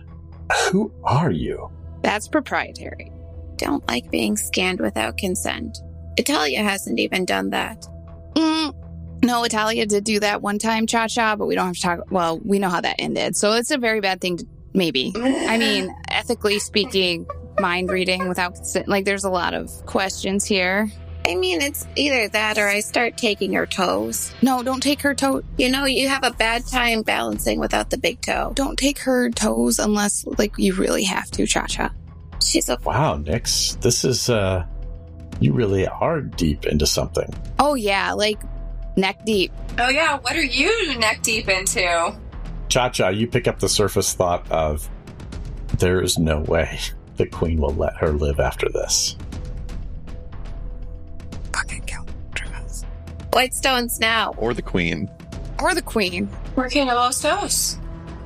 [SPEAKER 1] Who are you?
[SPEAKER 4] That's proprietary.
[SPEAKER 2] Don't like being scanned without consent. Atalia hasn't even done that.
[SPEAKER 4] Mm, no, Atalia did do that one time, Cha Cha, but we don't have to talk. Well, we know how that ended. So it's a very bad thing to maybe. I mean, ethically speaking, mind reading without consent, like there's a lot of questions here.
[SPEAKER 2] I mean, it's either that or I start taking her toes.
[SPEAKER 4] No, don't take her toe.
[SPEAKER 2] You know, you have a bad time balancing without the big toe.
[SPEAKER 4] Don't take her toes unless like you really have to, Cha Cha.
[SPEAKER 2] She's a
[SPEAKER 1] Wow, Nix, this is, uh, you really are deep into something.
[SPEAKER 4] Oh yeah, like neck deep.
[SPEAKER 3] oh yeah, what are you neck deep into?
[SPEAKER 1] Cha Cha, you pick up the surface thought of there is no way the queen will let her live after this.
[SPEAKER 4] Fucking kill Travis.
[SPEAKER 2] white stones now.
[SPEAKER 5] Or the queen.
[SPEAKER 4] Or the queen.
[SPEAKER 3] Working a Los Dos.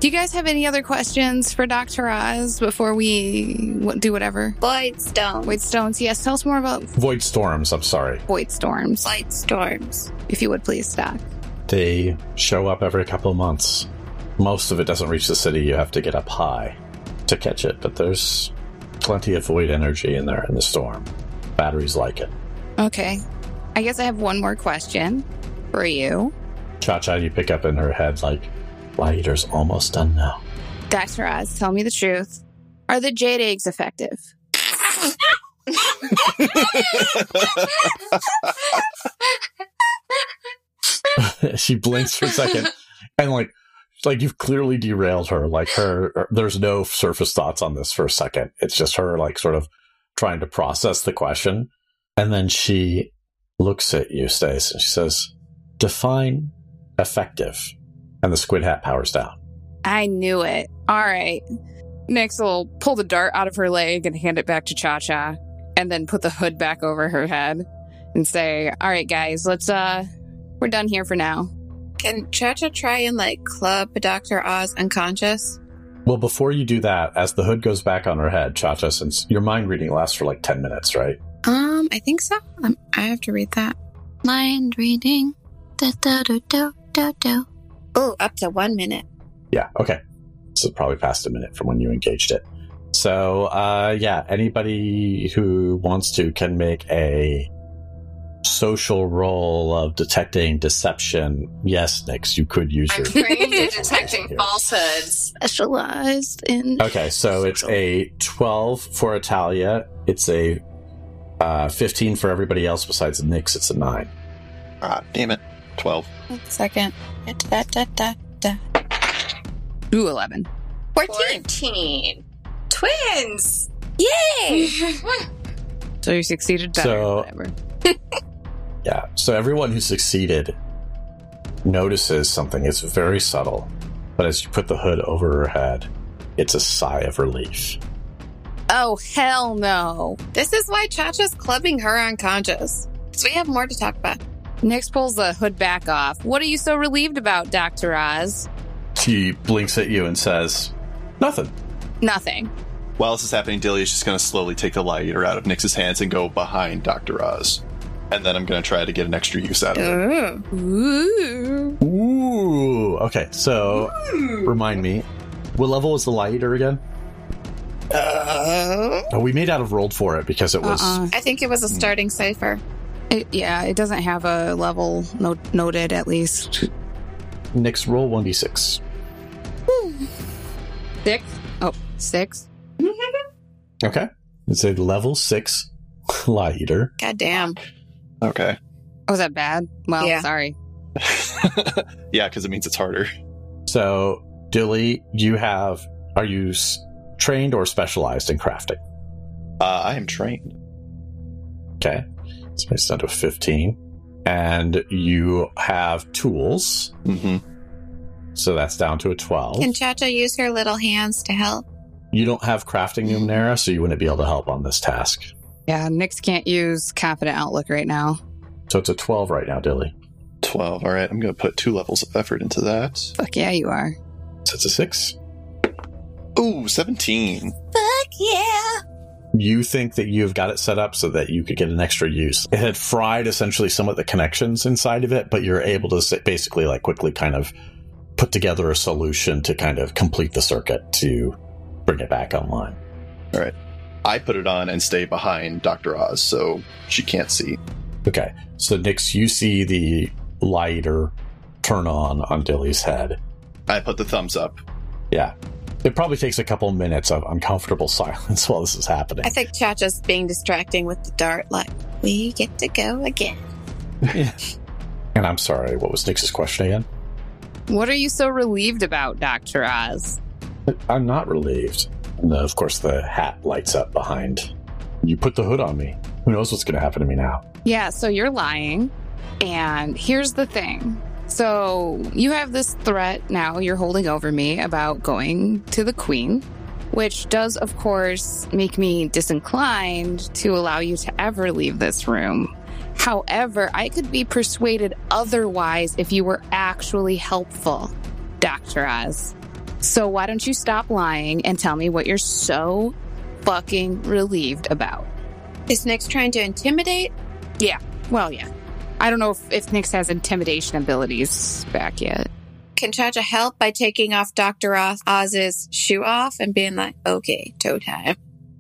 [SPEAKER 4] Do you guys have any other questions for Dr. Oz before we do whatever?
[SPEAKER 2] Void stones.
[SPEAKER 4] Void stones. Yes, tell us more about
[SPEAKER 1] Void storms, I'm sorry.
[SPEAKER 4] void storms,
[SPEAKER 2] Light storms.
[SPEAKER 4] if you would please, Doc.
[SPEAKER 1] They show up every couple of months. Most of it doesn't reach the city. You have to get up high to catch it, but there's plenty of void energy in there in the storm. Batteries like it.
[SPEAKER 4] Okay. I guess I have one more question for you.
[SPEAKER 1] Cha Cha, you pick up in her head like, Light Eater's almost done now.
[SPEAKER 4] Dr. Oz, tell me the truth. Are the jade eggs effective?
[SPEAKER 1] she blinks for a second and like like you've clearly derailed her like her, her- there's no surface thoughts on this for a second it's just her like sort of trying to process the question. And then she looks at you, Stace, and she says, Define effective. And the squid hat powers down.
[SPEAKER 4] I knew it. All right. Nyx will pull the dart out of her leg and hand it back to Cha Cha, and then put the hood back over her head and say, All right, guys, let's, uh, we're done here for now.
[SPEAKER 2] Can Cha Cha try and like club Dr. Oz unconscious?
[SPEAKER 1] Well, before you do that, as the hood goes back on her head, Cha Cha, since your mind reading lasts for like 10 minutes, right?
[SPEAKER 2] Um, I think so. Um, I have to read that. Mind reading. Da da da da da da. Oh, up to one minute.
[SPEAKER 1] Yeah, okay. So probably past a minute from when you engaged it. So, uh, yeah, anybody who wants to can make a social roll of detecting deception. Yes, Nix, you could use
[SPEAKER 3] I'm
[SPEAKER 1] your.
[SPEAKER 3] trained in detecting falsehoods.
[SPEAKER 2] Specialized in.
[SPEAKER 1] Okay, so it's a 12 for Atalia. It's a uh, 15 for everybody else besides Nix. It's a 9.
[SPEAKER 5] Ah, damn it. 12.
[SPEAKER 2] Second. Da, da, da, da.
[SPEAKER 4] Ooh, 11.
[SPEAKER 2] 14.
[SPEAKER 3] 14. Twins!
[SPEAKER 2] Yay!
[SPEAKER 4] So you succeeded better.
[SPEAKER 1] So-
[SPEAKER 4] whatever.
[SPEAKER 1] Yeah, so everyone who succeeded notices something. It's very subtle. But as you put the hood over her head, it's a sigh of relief.
[SPEAKER 4] Oh, hell no.
[SPEAKER 2] this is why Chacha's clubbing her unconscious. So we have more to talk about.
[SPEAKER 4] Nyx pulls the hood back off. What are you so relieved about, Dr. Oz?
[SPEAKER 1] She blinks at you and says, Nothing.
[SPEAKER 4] Nothing.
[SPEAKER 5] While this is happening, Dilly is just going to slowly take the lighter out of Nyx's hands and go behind Dr. Oz. And then I'm going to try to get an extra use out of it.
[SPEAKER 2] Ooh.
[SPEAKER 4] Ooh.
[SPEAKER 1] Ooh. Okay, so remind me, what level was the lighter again?
[SPEAKER 2] Uh,
[SPEAKER 1] Oh, we made out of rolled for it because it was.
[SPEAKER 4] Uh-uh.
[SPEAKER 2] I think it was a starting cipher.
[SPEAKER 4] It, yeah, it doesn't have a level no- noted, at least.
[SPEAKER 1] Nyx roll 1d6.
[SPEAKER 4] Six? Oh, six?
[SPEAKER 1] Okay. It's a level 6 light eater.
[SPEAKER 2] God damn.
[SPEAKER 5] Okay.
[SPEAKER 4] Oh, is that bad? Well,
[SPEAKER 2] Yeah.
[SPEAKER 4] sorry.
[SPEAKER 5] yeah, because it means it's harder.
[SPEAKER 1] So, Dilly, you have. Are you s- trained or specialized in crafting?
[SPEAKER 5] Uh, I am trained.
[SPEAKER 1] Okay. So it's down to 15. And you have tools.
[SPEAKER 5] hmm
[SPEAKER 1] So that's down to a 12.
[SPEAKER 2] Can Cha Cha use her little hands to help?
[SPEAKER 1] You don't have crafting Numenera, so you wouldn't be able to help on this task.
[SPEAKER 4] Yeah, Nyx can't use Confident Outlook right now.
[SPEAKER 1] So it's a 12 right now, Dilly.
[SPEAKER 5] 12. All right, I'm going to put two levels of effort into that.
[SPEAKER 4] Fuck yeah, you are.
[SPEAKER 1] So it's a 6.
[SPEAKER 5] Ooh, 17.
[SPEAKER 2] Fuck yeah.
[SPEAKER 1] You think that you've got it set up so that you could get an extra use. It had fried essentially some of the connections inside of it, but you're able to basically like quickly kind of put together a solution to kind of complete the circuit to bring it back online. All right.
[SPEAKER 5] I put it on and stay behind Dr. Oz, so she can't see.
[SPEAKER 1] Okay. So Nix, you see the lighter turn on on Dilly's head.
[SPEAKER 5] I put the thumbs up.
[SPEAKER 1] Yeah. It probably takes a couple minutes of uncomfortable silence while this is happening.
[SPEAKER 2] I think Chacha's being distracting with the dart, like, we get to go again.
[SPEAKER 1] And I'm sorry, what was Nix's question again?
[SPEAKER 4] What are you so relieved about, Dr. Oz?
[SPEAKER 1] I'm not relieved. And then, of course, the hat lights up behind. You put the hood on me. Who knows what's going to happen to me now?
[SPEAKER 4] Yeah, so you're lying. And here's the thing. So you have this threat now you're holding over me about going to the queen, which does, of course, make me disinclined to allow you to ever leave this room. However, I could be persuaded otherwise if you were actually helpful, Dr. Oz. So why don't you stop lying and tell me what you're so fucking relieved about?
[SPEAKER 2] Is Nyx trying to intimidate? Yeah.
[SPEAKER 4] Well, yeah. I don't know if, if Nyx has intimidation abilities back yet.
[SPEAKER 2] Can Cha Cha help by taking off Dr. Oz's shoe off and being like, okay, toe time?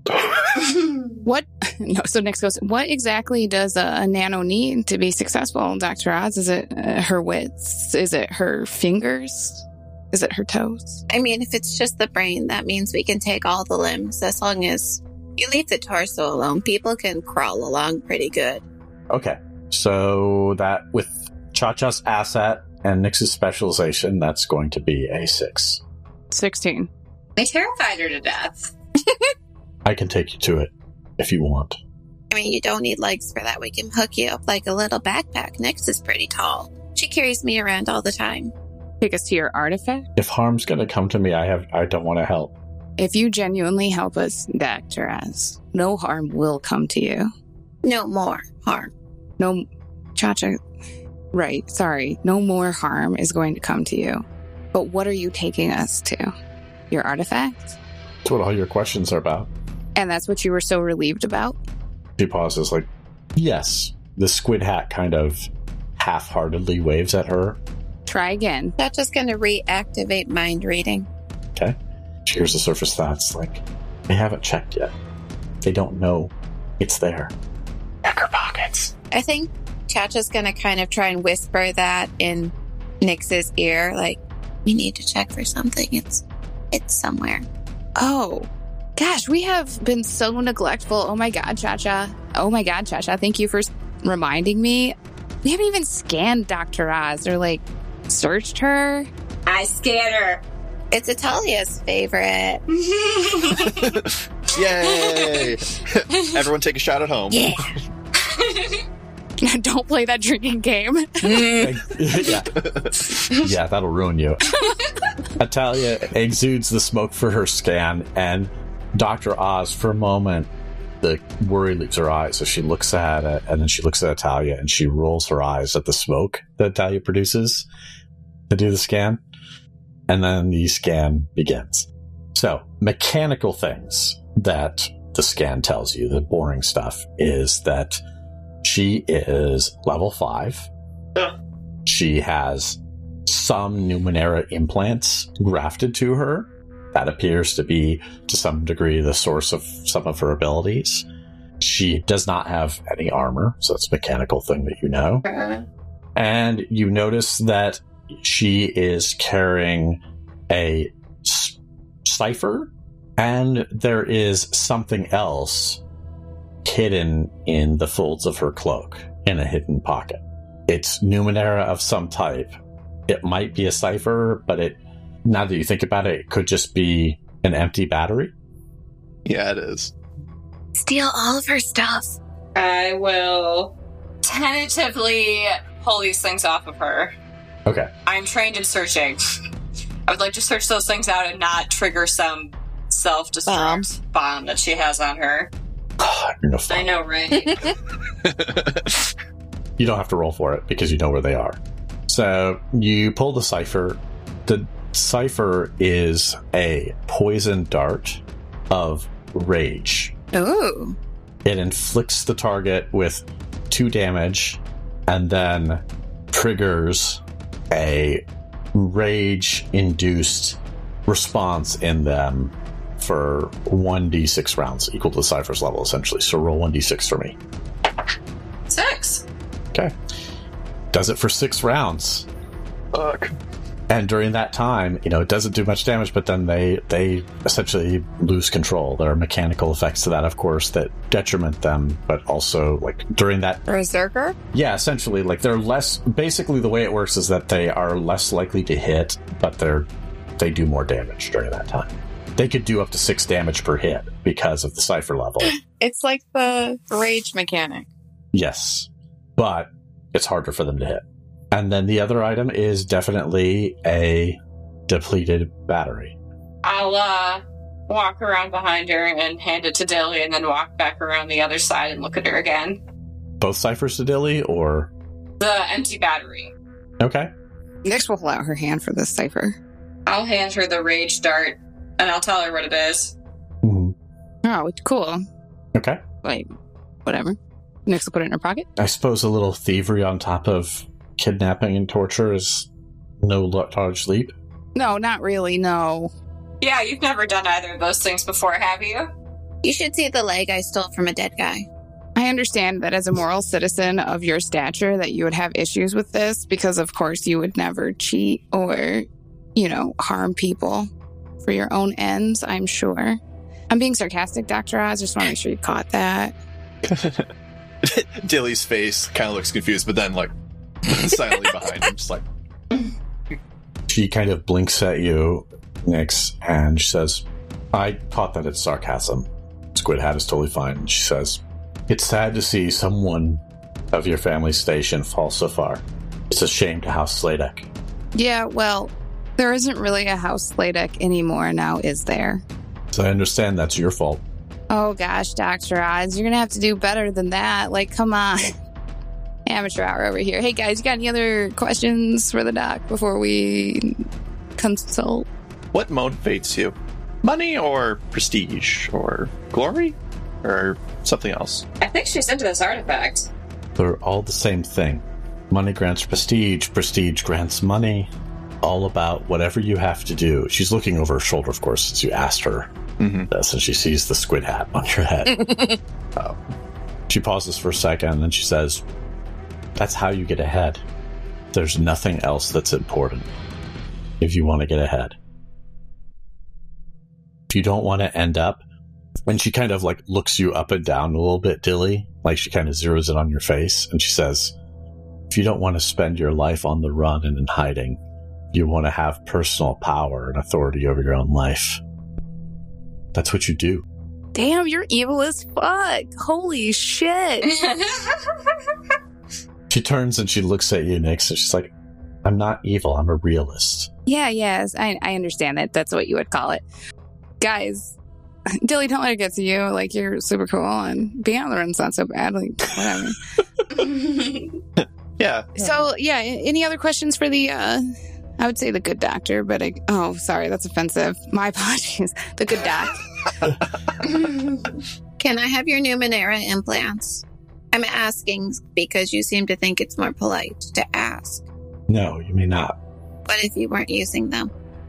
[SPEAKER 4] What? No, so Nyx goes, What exactly does a, a nano need to be successful, Dr. Oz? Is it uh, her wits? Is it her fingers? Is it her toes?
[SPEAKER 2] I mean, if it's just the brain, that means we can take all the limbs as long as you leave the torso alone. People can crawl along pretty good.
[SPEAKER 1] Okay. So that with Cha Cha's asset and Nix's specialization, that's going to be a six.
[SPEAKER 4] 16.
[SPEAKER 3] I terrified her to death.
[SPEAKER 1] I can take you to it. if you want.
[SPEAKER 2] I mean, you don't need legs for that. We can hook you up like a little backpack. Nix is pretty tall. She carries me around all the time.
[SPEAKER 4] Take us to your artifact.
[SPEAKER 1] If harm's going to come to me, I have I don't want to help.
[SPEAKER 4] If you genuinely help us, Dr. Oz, no harm will come to you.
[SPEAKER 2] No more harm.
[SPEAKER 4] No, Cha Cha, right, sorry. No more harm is going to come to you. But what are you taking us to? Your artifact?
[SPEAKER 1] That's what all your questions are about.
[SPEAKER 4] And that's what you were so relieved about?
[SPEAKER 1] She pauses, like, yes. The squid hat kind of half heartedly waves at her.
[SPEAKER 4] Try again.
[SPEAKER 2] That's just going to reactivate mind reading.
[SPEAKER 1] Okay. She hears the surface thoughts, like, they haven't checked yet. They don't know it's there. Check her pockets.
[SPEAKER 2] I think Chacha's going to kind of try and whisper that in Nyx's ear, like, we need to check for something. It's it's somewhere.
[SPEAKER 4] Oh, gosh, we have been so neglectful. Oh my God, Chacha. Oh my God, Chacha. Thank you for reminding me. We haven't even scanned Dr. Oz or like searched her.
[SPEAKER 3] I scared her.
[SPEAKER 2] It's Atalia's favorite.
[SPEAKER 5] Yay! Everyone take a shot at home.
[SPEAKER 2] Yeah.
[SPEAKER 4] Don't play that drinking game.
[SPEAKER 1] yeah. yeah, that'll ruin you. Atalia exudes the smoke for her scan, and Dr. Oz, for a moment, the worry leaves her eyes. So she looks at it, and then she looks at Atalia, and she rolls her eyes at the smoke that Atalia produces to do the scan. And then the scan begins. So, mechanical things that the scan tells you, the boring stuff, is that she is level five. She has some Numenera implants grafted to her. That appears to be, to some degree, the source of some of her abilities. She does not have any armor, so it's a mechanical thing that you know. Uh-huh. And you notice that she is carrying a cipher, and there is something else hidden in the folds of her cloak in a hidden pocket. It's Numenera of some type. It might be a cipher, but it, now that you think about it, it could just be an empty battery.
[SPEAKER 5] Yeah, it is.
[SPEAKER 2] Steal all of her stuff.
[SPEAKER 3] I will tentatively pull these things off of her.
[SPEAKER 1] Okay.
[SPEAKER 3] I'm trained in searching. I would like to search those things out and not trigger some self destruct bomb that she has on her.
[SPEAKER 1] You're no
[SPEAKER 3] I know, right?
[SPEAKER 1] You don't have to roll for it because you know where they are. So you pull the cipher. The cipher is a poison dart of rage.
[SPEAKER 2] Ooh.
[SPEAKER 1] It inflicts the target with two damage and then triggers a rage induced response in them for 1d6 rounds, equal to the cipher's level essentially. So roll 1d6 for me.
[SPEAKER 3] Six.
[SPEAKER 1] Okay. Does it for six rounds.
[SPEAKER 5] Fuck.
[SPEAKER 1] And during that time, you know, it doesn't do much damage, but then they they essentially lose control. There are mechanical effects to that, of course, that detriment them, but also like during that
[SPEAKER 2] Berserker?
[SPEAKER 1] yeah, essentially like they're less basically the way it works is that they are less likely to hit, but they're they do more damage during that time. They could do up to six damage per hit because of the cipher level.
[SPEAKER 2] It's like the rage mechanic.
[SPEAKER 1] Yes, but it's harder for them to hit. And then the other item is definitely a depleted battery.
[SPEAKER 3] I'll uh walk around behind her and hand it to Dilly and then walk back around the other side and look at her again.
[SPEAKER 1] Both ciphers to Dilly, or
[SPEAKER 3] The empty battery.
[SPEAKER 1] okay,
[SPEAKER 4] Nyx will hold out her hand for this cipher.
[SPEAKER 3] I'll hand her the rage dart and I'll tell her what it is.
[SPEAKER 1] Mhm.
[SPEAKER 4] Oh, cool.
[SPEAKER 1] okay.
[SPEAKER 4] Like, whatever. Nyx will put it in her pocket.
[SPEAKER 1] I suppose a little thievery on top of kidnapping and torture is no large leap.
[SPEAKER 4] No, not really. No.
[SPEAKER 3] Yeah, you've never done either of those things before, have you?
[SPEAKER 2] You should see the leg I stole from a dead guy.
[SPEAKER 4] I understand that as a moral citizen of your stature that you would have issues with this because of course you would never cheat or, you know, harm people for your own ends, I'm sure. I'm being sarcastic, Dr. Oz. Just want to make sure you caught that.
[SPEAKER 5] Dilly's face kind of looks confused, but then like silently behind him, just like
[SPEAKER 1] She kind of blinks at you, Nix, and she says, I caught that it's sarcasm. Squid Hat is totally fine. And she says, It's sad to see someone of your family's station fall so far. It's a shame to House Sladek.
[SPEAKER 4] Yeah, well, there isn't really a House Sladek anymore now, is there?
[SPEAKER 1] So I understand that's your fault.
[SPEAKER 4] Oh gosh, Dr. Oz, you're gonna have to do better than that. Like, come on. Amateur hour over here. Hey guys, you got any other questions for the doc before we consult?
[SPEAKER 5] What motivates you? Money or prestige or glory or something else?
[SPEAKER 3] I think she's into this artifact.
[SPEAKER 1] They're all the same thing. Money grants prestige, prestige grants money. All about whatever you have to do. She's looking over her shoulder, of course, since you asked her
[SPEAKER 5] Mhm.
[SPEAKER 1] this, and she sees the squid hat on your head. Oh. She pauses for a second, and then she says, That's how you get ahead. There's nothing else that's important if you want to get ahead. If you don't want to end up, and she kind of like looks you up and down a little bit, Dilly, like she kind of zeroes in on your face, and she says, If you don't want to spend your life on the run and in hiding, you want to have personal power and authority over your own life. That's what you do.
[SPEAKER 4] Damn, you're evil as fuck. Holy shit.
[SPEAKER 1] She turns and she looks at you, Nix, and she's like, I'm not evil, I'm a realist.
[SPEAKER 4] Yeah, yes, I, I understand that. That's what you would call it. Guys, Dilly, don't let it get to you. Like, you're super cool, and being on the run's not so bad. Like, whatever.
[SPEAKER 5] Yeah.
[SPEAKER 4] So, yeah, any other questions for the, uh, I would say the good doctor, but I, oh, sorry, that's offensive. My apologies. The good doc.
[SPEAKER 2] Can I have your Numenera implants? I'm asking because you seem to think it's more polite to ask.
[SPEAKER 1] No, you may not.
[SPEAKER 2] What if you weren't using them?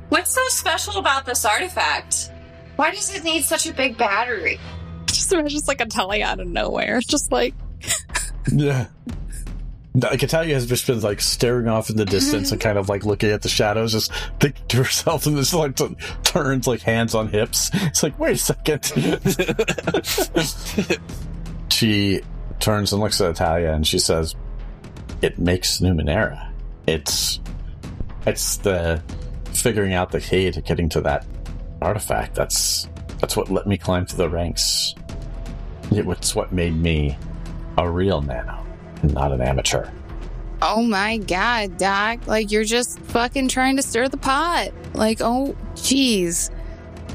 [SPEAKER 3] What's so special about this artifact? Why does it need such a big battery?
[SPEAKER 4] Just imagine just like a telly out of nowhere. Just like,
[SPEAKER 1] Yeah. Catalia has just been like staring off in the mm-hmm. distance and kind of like looking at the shadows, just thinking to herself, and this like t- turns like hands on hips. It's like, wait a second. she turns and looks at Atalia and she says, "It makes Numenera. It's it's the figuring out the key to getting to that artifact. That's that's what let me climb through the ranks. It's what made me a real nano." Not an amateur.
[SPEAKER 4] oh my God, doc. Like, you're just fucking trying to stir the pot. Like, oh, jeez.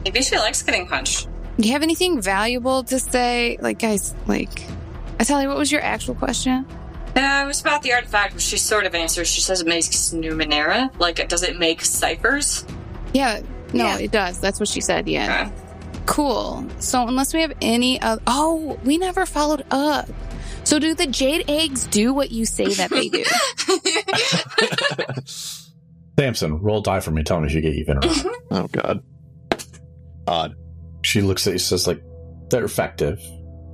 [SPEAKER 3] Maybe she likes getting punched.
[SPEAKER 4] Do you have anything valuable to say? Like, guys, like, I tell you, what was your actual question?
[SPEAKER 3] Uh, it was about the artifact, but she sort of answers. She says it makes Numenera. Like, does it make ciphers?
[SPEAKER 4] Yeah, no,
[SPEAKER 2] Yeah.
[SPEAKER 4] it does. That's what she said. Yeah.
[SPEAKER 3] Okay.
[SPEAKER 4] Cool. So, unless we have any other. Oh, we never followed up. So, do the jade eggs do what you say that they do?
[SPEAKER 1] Samson, roll die for me. Tell me if you get even or not.
[SPEAKER 5] Oh God. Odd.
[SPEAKER 1] she looks at you says, like, they're effective,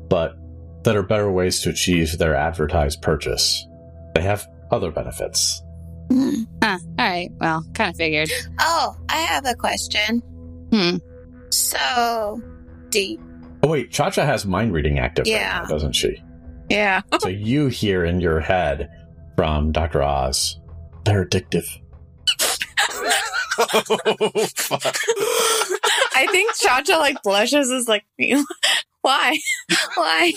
[SPEAKER 1] but there are better ways to achieve their advertised purchase. They have other benefits.
[SPEAKER 2] Hmm.
[SPEAKER 4] huh. All right. Well, kind of figured.
[SPEAKER 2] Oh, I have a question.
[SPEAKER 4] Hmm.
[SPEAKER 2] So, do
[SPEAKER 1] Oh, wait, Cha Cha has mind reading active
[SPEAKER 2] Yeah.
[SPEAKER 1] right now, doesn't she?
[SPEAKER 2] Yeah.
[SPEAKER 1] so you hear in your head from Dr. Oz, they're addictive.
[SPEAKER 5] oh, fuck.
[SPEAKER 2] I think Cha Cha like blushes is like, why? Why?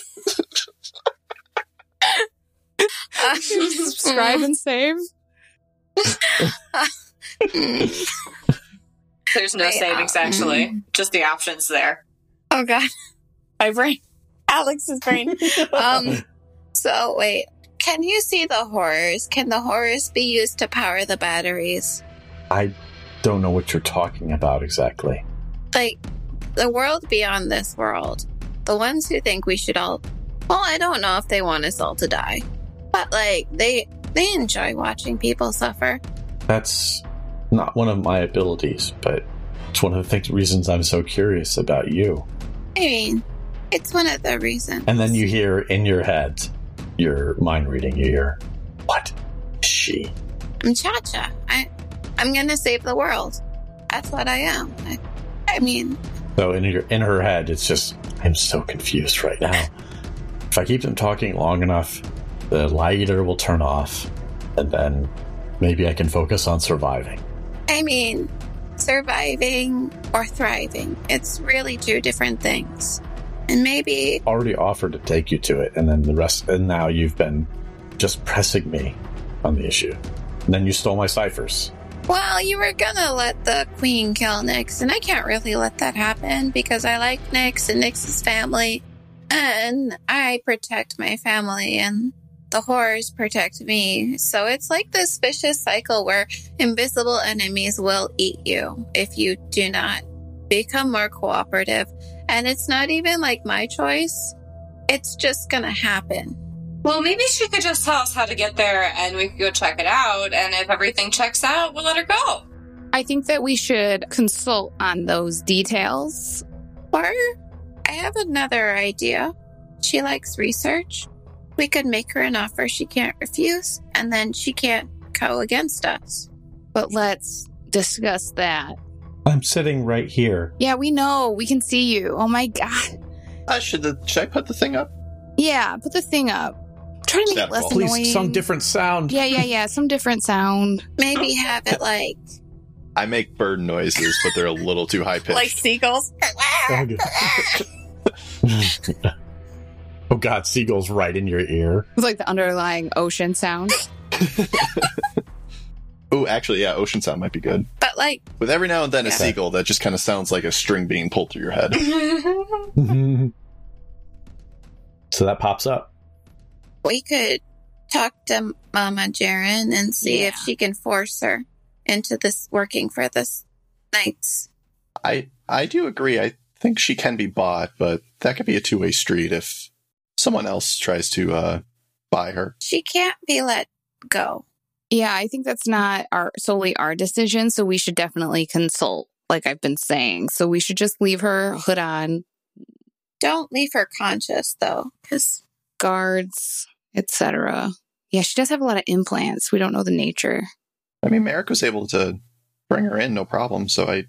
[SPEAKER 2] Uh,
[SPEAKER 4] Subscribe and save.
[SPEAKER 3] There's no
[SPEAKER 2] Wait,
[SPEAKER 3] savings,
[SPEAKER 2] uh,
[SPEAKER 3] actually. Just the options there.
[SPEAKER 2] Oh god. My brain. Alex's brain. Um so wait. Can you see the horrors? Can the horrors be used to power the batteries?
[SPEAKER 1] I don't know what you're talking about exactly.
[SPEAKER 2] Like the world beyond this world. The ones who think we should all well, I don't know if they want us all to die. But like they they enjoy watching people suffer.
[SPEAKER 1] That's not one of my abilities, but it's one of the things, reasons I'm so curious about you.
[SPEAKER 2] I mean, it's one of the reasons.
[SPEAKER 1] And then you hear in your head, your mind reading, you hear, What is she?
[SPEAKER 2] I'm Cha Cha. I I'm gonna save the world. That's what I am. I, I mean,
[SPEAKER 1] So in your in her head, it's just I'm so confused right now. if I keep them talking long enough, the lighter will turn off, and then maybe I can focus on surviving.
[SPEAKER 2] I mean, surviving or thriving. It's really two different things. And maybe,
[SPEAKER 1] Already offered to take you to it, and then the rest, and now you've been just pressing me on the issue. And then you stole my ciphers.
[SPEAKER 2] well, you were gonna let the queen kill Nix, and I can't really let that happen because I like Nix and Nix's family, and I protect my family, and the horrors protect me. So it's like this vicious cycle where invisible enemies will eat you if you do not become more cooperative. And it's not even like my choice. It's just gonna happen.
[SPEAKER 3] Well, maybe she could just tell us how to get there and we could go check it out. And if everything checks out, we'll let her go.
[SPEAKER 4] I think that we should consult on those details.
[SPEAKER 2] Or I have another idea. She likes research. We could make her an offer she can't refuse, and then she can't go against us.
[SPEAKER 4] But let's discuss that.
[SPEAKER 1] I'm sitting right here.
[SPEAKER 4] Yeah, we know. We can see you. Oh my god.
[SPEAKER 5] Uh, should the should I put the thing up?
[SPEAKER 4] Yeah, put the thing up. Try to make it less
[SPEAKER 5] Step
[SPEAKER 1] Please,
[SPEAKER 4] annoying.
[SPEAKER 1] some different sound.
[SPEAKER 4] Yeah, yeah, yeah. Some different sound.
[SPEAKER 2] Maybe have it like
[SPEAKER 5] I make bird noises, but they're a little too high pitched.
[SPEAKER 2] like seagulls.
[SPEAKER 1] oh God, seagulls right in your ear.
[SPEAKER 4] It's like the underlying ocean sound.
[SPEAKER 5] oh, actually, yeah, ocean sound might be good.
[SPEAKER 2] But like
[SPEAKER 5] With every now and then a seagull that just kind of sounds like a string being pulled through your head.
[SPEAKER 1] so that pops up.
[SPEAKER 2] we could talk to Mama Jaren and see if she can force her into this working for this nights.
[SPEAKER 5] I I do agree. I think she can be bought, but that could be a two way street if someone else tries to uh, buy her.
[SPEAKER 2] She can't be let go.
[SPEAKER 4] Yeah, I think that's not our solely our decision, so we should definitely consult, like I've been saying. So we should just leave her hood on,
[SPEAKER 2] Don't leave her conscious though, because
[SPEAKER 4] guards, etc. Yeah, she does have a lot of implants. We don't know the nature.
[SPEAKER 5] I mean, Merrick was able to bring her in, no problem. So I,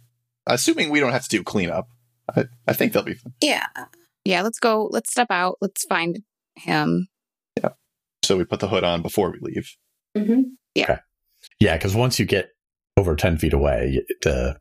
[SPEAKER 5] assuming we don't have to do cleanup, I, I think they'll be fine.
[SPEAKER 2] yeah,
[SPEAKER 4] Yeah, let's go. Let's step out. Let's find him. Yeah.
[SPEAKER 5] So we put the hood on before we leave. Mm-hmm.
[SPEAKER 1] Yeah, Yeah. because once you get over 10 feet away, the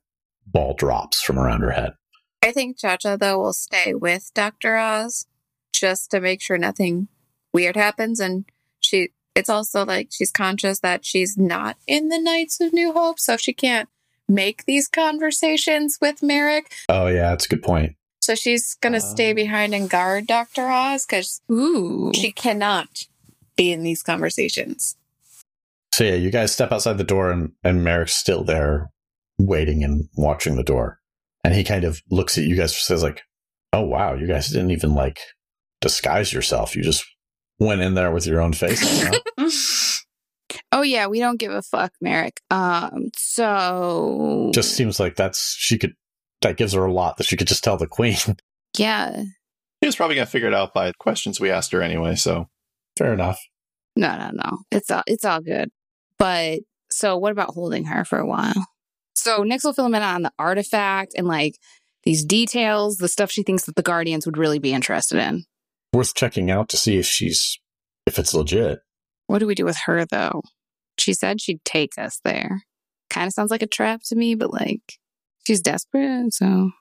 [SPEAKER 1] ball drops from around her head.
[SPEAKER 2] I think Cha Cha though will stay with Doctor Oz just to make sure nothing weird happens, and she. It's also like she's conscious that she's not in the Knights of New Hope, so she can't make these conversations with Merrick.
[SPEAKER 1] Oh, yeah, that's a good point.
[SPEAKER 2] So she's gonna uh. stay
[SPEAKER 5] Oh.
[SPEAKER 2] behind and guard Doctor Oz because she cannot be in these conversations.
[SPEAKER 1] So, yeah, you guys step outside the door, and, and Merrick's still there waiting and watching the door. And he kind of looks at you guys and says, like, oh, wow, you guys didn't even like disguise yourself. You just went in there with your own face. huh?
[SPEAKER 4] oh yeah, we don't give a fuck, Merrick. Um, so
[SPEAKER 1] just seems like that's, she could, that gives her a lot that she could just tell the queen.
[SPEAKER 4] yeah.
[SPEAKER 5] She was probably going to figure it out by questions we asked her anyway. So
[SPEAKER 1] Fair enough.
[SPEAKER 4] No, no, no. It's all it's all good. But so what about holding her for a while? So Nyx will fill in on the artifact and like these details, the stuff she thinks that the Guardians would really be interested in.
[SPEAKER 1] Worth checking out to see if she's, if it's legit.
[SPEAKER 4] What do we do with her though? She said she'd take us there. Kind of sounds like a trap to me, but like she's desperate, so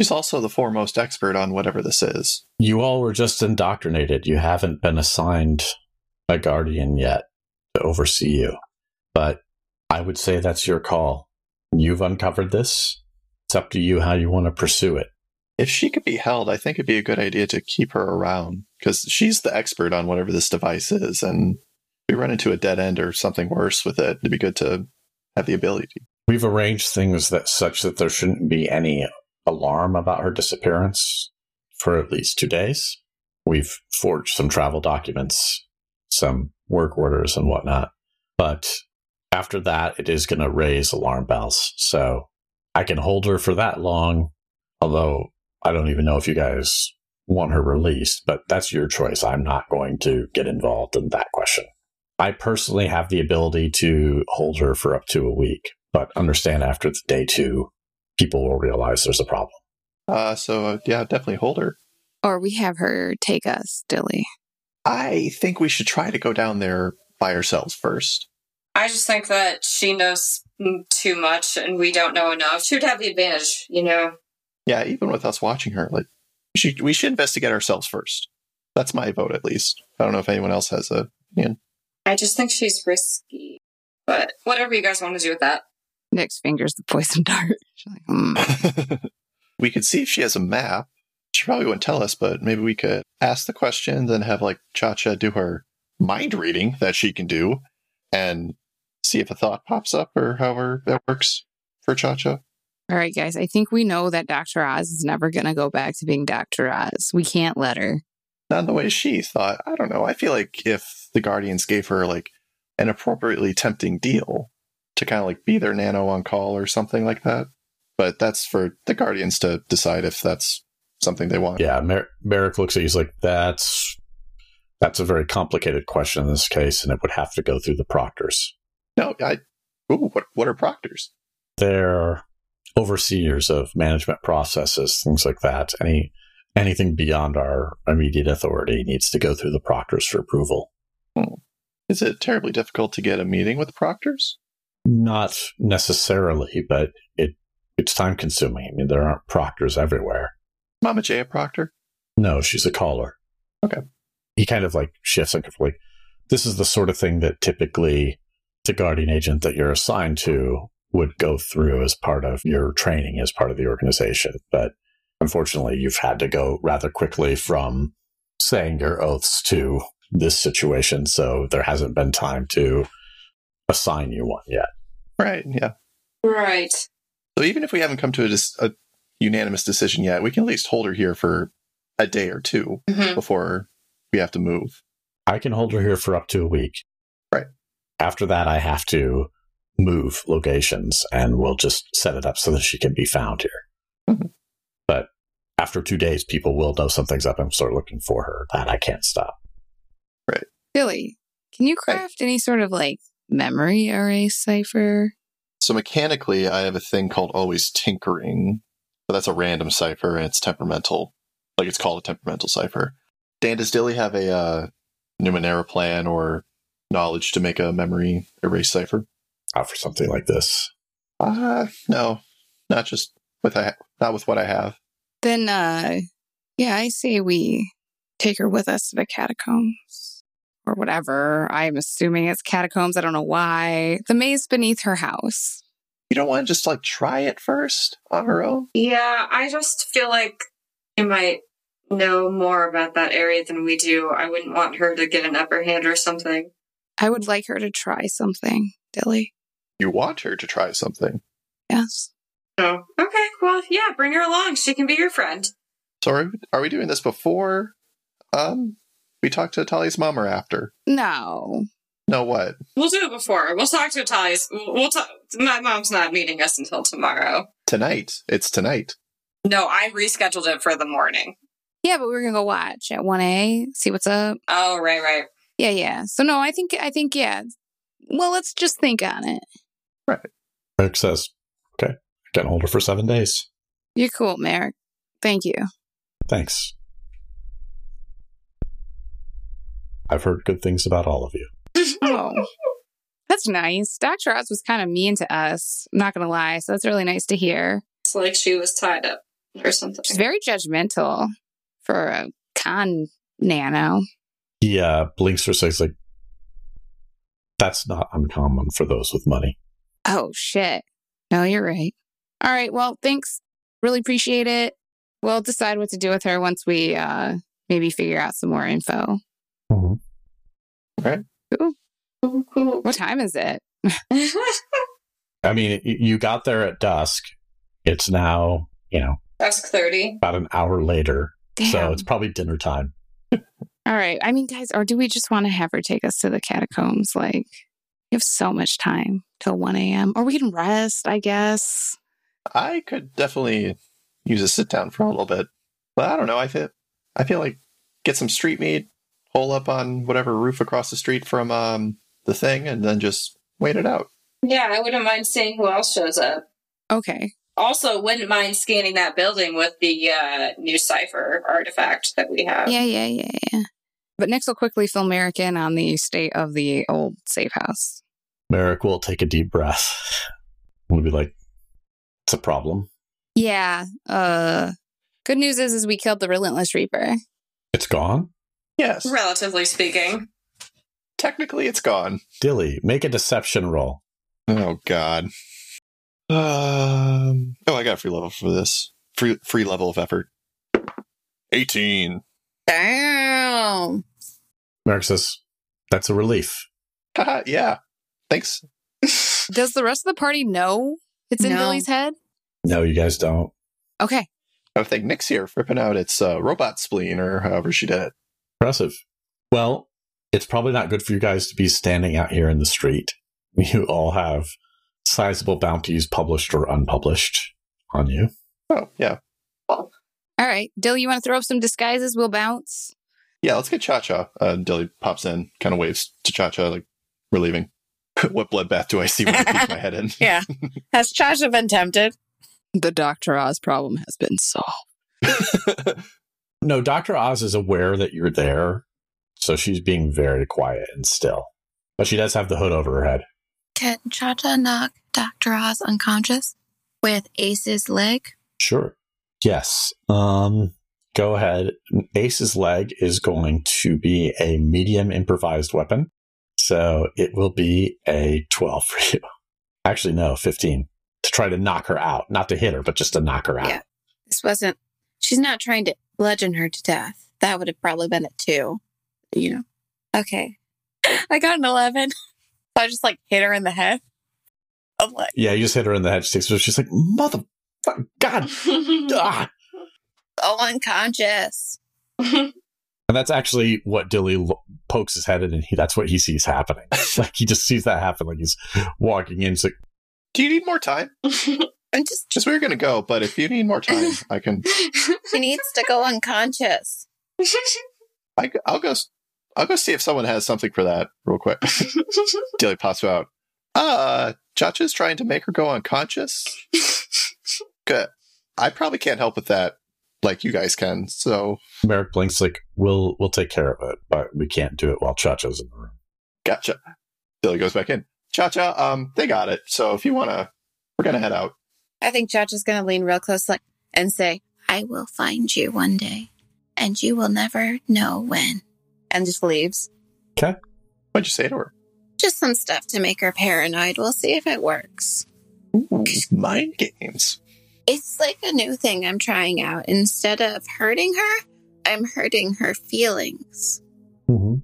[SPEAKER 5] she's also the foremost expert on whatever this is.
[SPEAKER 1] You all were just indoctrinated. You haven't been assigned a guardian yet to oversee you. But I would say that's your call. You've uncovered this. It's up to you how you want to pursue it.
[SPEAKER 5] If she could be held, I think it'd be a good idea to keep her around because she's the expert on whatever this device is. And if we run into a dead end or something worse with it, it'd be good to have the ability.
[SPEAKER 1] We've arranged things that such that there shouldn't be any alarm about her disappearance for at least two days. We've forged some travel documents, some work orders and whatnot. But after that, it is going to raise alarm bells. So I can hold her for that long, although I don't even know if you guys want her released, but that's your choice. I'm not going to get involved in that question. I personally have the ability to hold her for up to a week, but understand after the day two, people will realize there's a problem.
[SPEAKER 5] Uh, so, uh, yeah, definitely hold her.
[SPEAKER 4] or we have her take us, Dilly.
[SPEAKER 5] I think we should try to go down there by ourselves first.
[SPEAKER 3] I just think that she knows mm, too much and we don't know enough. She would have the advantage, you know?
[SPEAKER 5] Yeah, even with us watching her, like We should, we should investigate ourselves first. That's my vote, at least. I don't know if anyone else has a opinion.
[SPEAKER 3] I just think she's risky. But whatever you guys want to do with that.
[SPEAKER 4] Nyx's fingers the poison dart. She's like, hmm.
[SPEAKER 5] we could see if she has a map. She probably wouldn't tell us, but maybe we could ask the questions and have like Cha Cha do her mind reading that she can do and see if a thought pops up or however that works for Cha Cha.
[SPEAKER 4] All right, guys. I think we know that Dr. Oz is never going to go back to being Dr. Oz. We can't let her.
[SPEAKER 5] Not the way she thought. I don't know. I feel like if the Guardians gave her like an appropriately tempting deal to kind of like be their nano on call or something like that. But that's for the Guardians to decide if that's something they want.
[SPEAKER 1] Yeah, Mer- Merrick looks at you. He's like, "That's that's a very complicated question in this case, and it would have to go through the proctors.
[SPEAKER 5] No, I. Ooh, what what are proctors?
[SPEAKER 1] They're overseers of management processes, things like that. Any anything beyond our immediate authority needs to go through the proctors for approval.
[SPEAKER 5] Hmm. Is it terribly difficult to get a meeting with proctors?
[SPEAKER 1] Not necessarily, but it it's time consuming. I mean, there aren't proctors everywhere.
[SPEAKER 5] Mama J a proctor?
[SPEAKER 1] No, she's a caller.
[SPEAKER 5] Okay.
[SPEAKER 1] He kind of like shifts uncomfortably. This is the sort of thing that typically the guardian agent that you're assigned to would go through as part of your training as part of the organization. But unfortunately, you've had to go rather quickly from saying your oaths to this situation. So there hasn't been time to assign you one yet.
[SPEAKER 5] Right. Yeah.
[SPEAKER 3] Right.
[SPEAKER 5] So even if we haven't come to a, dis- a unanimous decision yet, we can at least hold her here for a day or 2
[SPEAKER 3] Mhm.
[SPEAKER 5] before we have to move.
[SPEAKER 1] I can hold her here for up to a week.
[SPEAKER 5] Right.
[SPEAKER 1] After that, I have to move locations and we'll just set it up so that she can be found here.
[SPEAKER 5] Mhm.
[SPEAKER 1] But after two days, people will know something's up and start looking for her. That I can't stop. Right.
[SPEAKER 4] Billy, can you craft any sort of like memory erase cipher?
[SPEAKER 5] So mechanically, I have a thing called always tinkering, but that's a random cipher and it's temperamental. Like it's called a temperamental cipher. Dan, does Dilly have a uh, Numenera plan or knowledge to make a memory erase cipher?
[SPEAKER 1] Out for something like this.
[SPEAKER 5] Uh, no, not just with I, not with what I have.
[SPEAKER 4] Then, uh, yeah, I say we take her with us to the catacombs or whatever. I'm assuming it's catacombs. I don't know why. The maze beneath her house.
[SPEAKER 5] You don't want to just like try it first on her own?
[SPEAKER 3] Yeah, I just feel like you might know more about that area than we do. I wouldn't want her to get an upper hand or something.
[SPEAKER 4] I would like her to try something, Dilly.
[SPEAKER 5] You want her to try something.
[SPEAKER 4] Yes.
[SPEAKER 3] Oh, okay. Well, yeah, bring her along. She can be your friend.
[SPEAKER 5] So are, are we doing this before um we talk to Tali's mom or after?
[SPEAKER 4] No.
[SPEAKER 5] No, what?
[SPEAKER 3] We'll do it before. We'll talk to Tali's. We'll talk. My mom's not meeting us until tomorrow.
[SPEAKER 5] Tonight. It's tonight.
[SPEAKER 3] No, I rescheduled it for the morning.
[SPEAKER 4] Yeah, but we we're gonna go watch at one A, see what's up.
[SPEAKER 3] Oh, right, right.
[SPEAKER 4] Yeah, yeah. So no, I think I think yeah. Well, let's just think on it. Right.
[SPEAKER 1] Merrick says, okay, I can hold her for seven days.
[SPEAKER 4] You're cool, Merrick. Thank you.
[SPEAKER 1] Thanks. I've heard good things about all of you.
[SPEAKER 4] Oh, that's nice. Dr. Oz was kind of mean to us, I'm not going to lie. So that's really nice to hear.
[SPEAKER 3] It's like she was tied up or something.
[SPEAKER 4] She's very judgmental for a con nano.
[SPEAKER 1] He uh, blinks for a second, like, that's not uncommon for those with money.
[SPEAKER 4] Oh, shit. No, you're right. All right. Well, thanks. Really appreciate it. We'll decide what to do with her once we uh, maybe figure out some more info.
[SPEAKER 3] Cool, cool.
[SPEAKER 4] What time is it?
[SPEAKER 1] I mean, you got there at dusk. It's now, you know,
[SPEAKER 3] Dusk 30.
[SPEAKER 1] about an hour later.
[SPEAKER 4] Damn.
[SPEAKER 1] So it's probably dinner time.
[SPEAKER 4] All right. I mean, guys, or do we just want to have her take us to the catacombs? Like, we have so much time till 1 a.m. Or we can rest, I guess.
[SPEAKER 5] I could definitely use a sit down for a little bit. But I don't know. I feel I feel like get some street meat, hole up on whatever roof across the street from um, the thing, and then just wait it out.
[SPEAKER 3] Yeah, I wouldn't mind seeing who else shows up.
[SPEAKER 4] Okay.
[SPEAKER 3] Also, wouldn't mind scanning that building with the uh, new cipher artifact that we have.
[SPEAKER 4] Yeah, yeah, yeah, yeah. But Nyx will quickly fill Merrick in on the state of the old safe house.
[SPEAKER 1] Merrick will take a deep breath. We'll be like, it's a problem.
[SPEAKER 4] Yeah. Uh, Good news is, is we killed the Relentless Reaper.
[SPEAKER 1] It's gone?
[SPEAKER 5] Yes.
[SPEAKER 3] Relatively speaking.
[SPEAKER 5] Technically, it's gone.
[SPEAKER 1] Dilly, make a deception roll.
[SPEAKER 5] Oh God. Um. Oh, I got a free level for this. Free free level of effort. Eighteen.
[SPEAKER 2] Damn.
[SPEAKER 1] Merrick says, that's a relief.
[SPEAKER 5] Yeah. Thanks.
[SPEAKER 4] Does the rest of the party know it's in
[SPEAKER 2] No.
[SPEAKER 4] Dilly's head?
[SPEAKER 1] No, you guys don't.
[SPEAKER 4] Okay.
[SPEAKER 5] I think Nyx here ripping out its uh, robot spleen or however she did it.
[SPEAKER 1] Impressive. Well, it's probably not good for you guys to be standing out here in the street. You all have sizable bounties published or unpublished on you.
[SPEAKER 5] Oh, yeah.
[SPEAKER 4] All right. Dill, you want to throw up some disguises? We'll bounce.
[SPEAKER 5] Yeah, let's get Cha Cha. Uh, Dilly pops in, kind of waves to Cha Cha, like, we're leaving. what bloodbath do I see when I peek my head in?
[SPEAKER 2] Yeah. Has Cha Cha been tempted?
[SPEAKER 4] The Dr. Oz problem has been solved.
[SPEAKER 1] No, Dr. Oz is aware that you're there, so she's being very quiet and still. But she does have the hood over her head.
[SPEAKER 2] Can Cha Cha knock Dr. Oz unconscious with Ace's leg?
[SPEAKER 1] Sure. Yes. Um go ahead. Ace's leg is going to be a medium improvised weapon. So it will be a 12 for you. Actually no, 15 to try to knock her out, not to hit her, but just to knock her out.
[SPEAKER 2] Yeah. This wasn't, she's not trying to bludgeon her to death. That would have probably been a two, you know. Okay. I got an 11. So I just like hit her in the head. I'm like,
[SPEAKER 1] Yeah, you just hit her in the head. She's like, "Mother God." Ah.
[SPEAKER 2] oh, unconscious.
[SPEAKER 1] And that's actually what Dilly lo- pokes his head in, and he, that's what he sees happening. like he just sees that happen, like he's walking in. He's like,
[SPEAKER 5] Do you need more time?
[SPEAKER 2] I'm just,
[SPEAKER 5] Just we were going to go, but if you need more time, I can.
[SPEAKER 2] he needs to go unconscious.
[SPEAKER 5] I, will go. s- I'll go see if someone has something for that real quick. Dilly pops out. Uh, Cha Cha's trying to make her go unconscious. Good. I probably can't help with that, like you guys can. So
[SPEAKER 1] Merrick blinks, like, "We'll we'll take care of it, but we can't do it while Cha Cha's in the room."
[SPEAKER 5] gotcha. Dilly goes back in. Cha Cha, um, they got it. So if you wanna, we're gonna head out.
[SPEAKER 2] I think Cha Cha's going to lean real close like, and say, I will find you one day, and you will never know when. And just leaves.
[SPEAKER 1] Okay.
[SPEAKER 5] What'd you say to her?
[SPEAKER 2] Just some stuff to make her paranoid. We'll see if it works.
[SPEAKER 5] Ooh, mind games.
[SPEAKER 2] It's like a new thing I'm trying out. Instead of hurting her, I'm hurting her feelings.
[SPEAKER 1] Mm-hmm.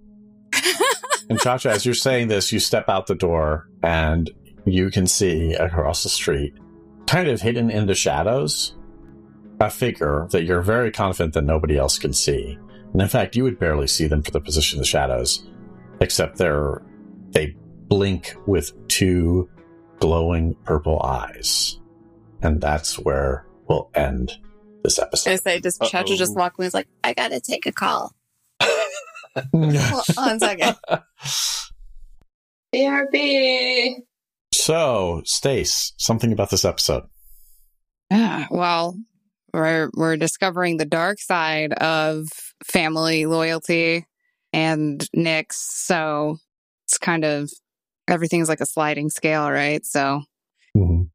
[SPEAKER 1] and Cha Cha, as you're saying this, you step out the door, and you can see across the street, kind of hidden in the shadows, a figure that you're very confident that nobody else can see. And in fact, you would barely see them for the position of the shadows, except they're they blink with two glowing purple eyes, and that's where we'll end this episode.
[SPEAKER 2] I say, does Cha
[SPEAKER 5] Cha
[SPEAKER 2] just walk away? He's like, I gotta take a call. Hold on a second.
[SPEAKER 3] BRB.
[SPEAKER 1] so, Stace, something about this episode.
[SPEAKER 4] Yeah. Well, we're we're discovering the dark side of family loyalty and Nyx. So it's kind of everything's like a sliding scale, right? So
[SPEAKER 1] Mhm.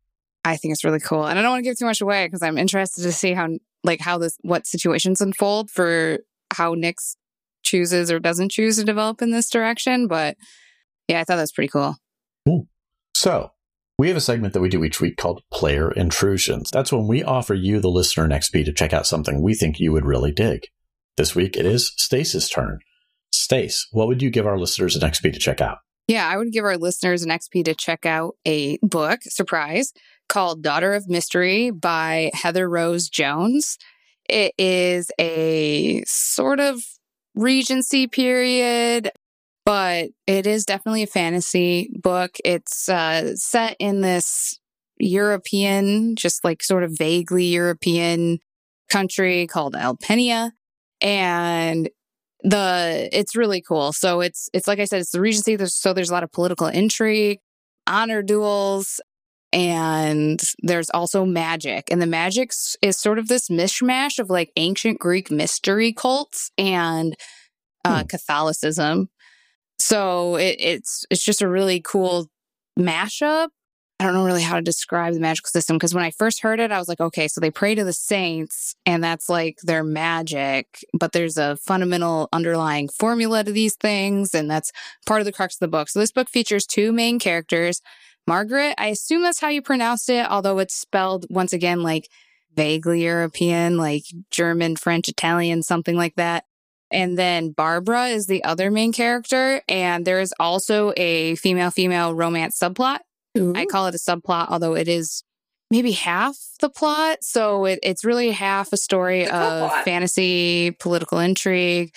[SPEAKER 4] I think it's really cool. And I don't want to give too much away because I'm interested to see how like how this what situations unfold for how Nyx chooses or doesn't choose to develop in this direction. But yeah, I thought that was pretty cool.
[SPEAKER 1] So, we have a segment that we do each week called Player Intrusions. That's when we offer you, the listener, an XP to check out something we think you would really dig. This week it is Stace's turn. Stace, what would you give our listeners an XP to check out?
[SPEAKER 4] Yeah, I would give our listeners an XP to check out a book, surprise, called Daughter of Mystery by Heather Rose Jones. It is a sort of Regency period, but it is definitely a fantasy book. It's uh, set in this European, just like sort of vaguely European country called Alpenia. And the it's really cool. So it's it's like I said, it's the Regency. There's, so there's a lot of political intrigue, honor duels, and there's also magic. And the magic is sort of this mishmash of like ancient Greek mystery cults and uh, Catholicism. So it, it's it's just a really cool mashup. I don't know really how to describe the magical system because when I first heard it, I was like, okay, so they pray to the saints and that's like their magic, but there's a fundamental underlying formula to these things. And that's part of the crux of the book. So this book features two main characters. Margaret, I assume that's how you pronounced it, although it's spelled once again like vaguely European, like German, French, Italian, something like that. And then Barbara is the other main character. And there is also a female female romance subplot Ooh. I call it a subplot, although it is maybe half the plot. So it, it's really half a story of fantasy, political intrigue,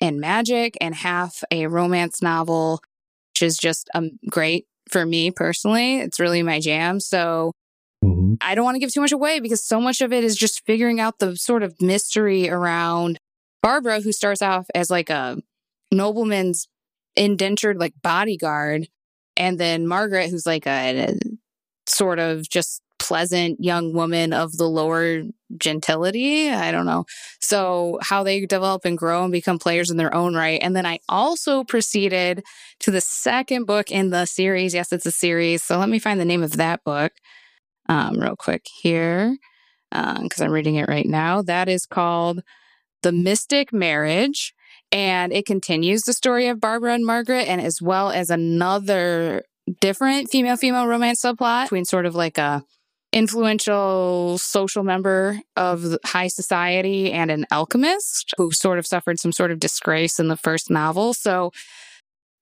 [SPEAKER 4] and magic, and half a romance novel, which is just um, great for me personally. It's really my jam. So mm-hmm. I don't want to give too much away because so much of it is just figuring out the sort of mystery around Barbara, who starts off as like a nobleman's indentured like bodyguard and then Margaret, who's like a, a sort of just pleasant young woman of the lower gentility. I don't know. So, how they develop and grow and become players in their own right. And then I also proceeded to the second book in the series. Yes, it's a series. So, let me find the name of that book um, real quick here because um, I'm reading it right now. That is called The Mystic Marriage. And it continues the story of Barbara and Margaret, and as well as another different female female romance subplot between sort of like a influential social member of high society and an alchemist who sort of suffered some sort of disgrace in the first novel. So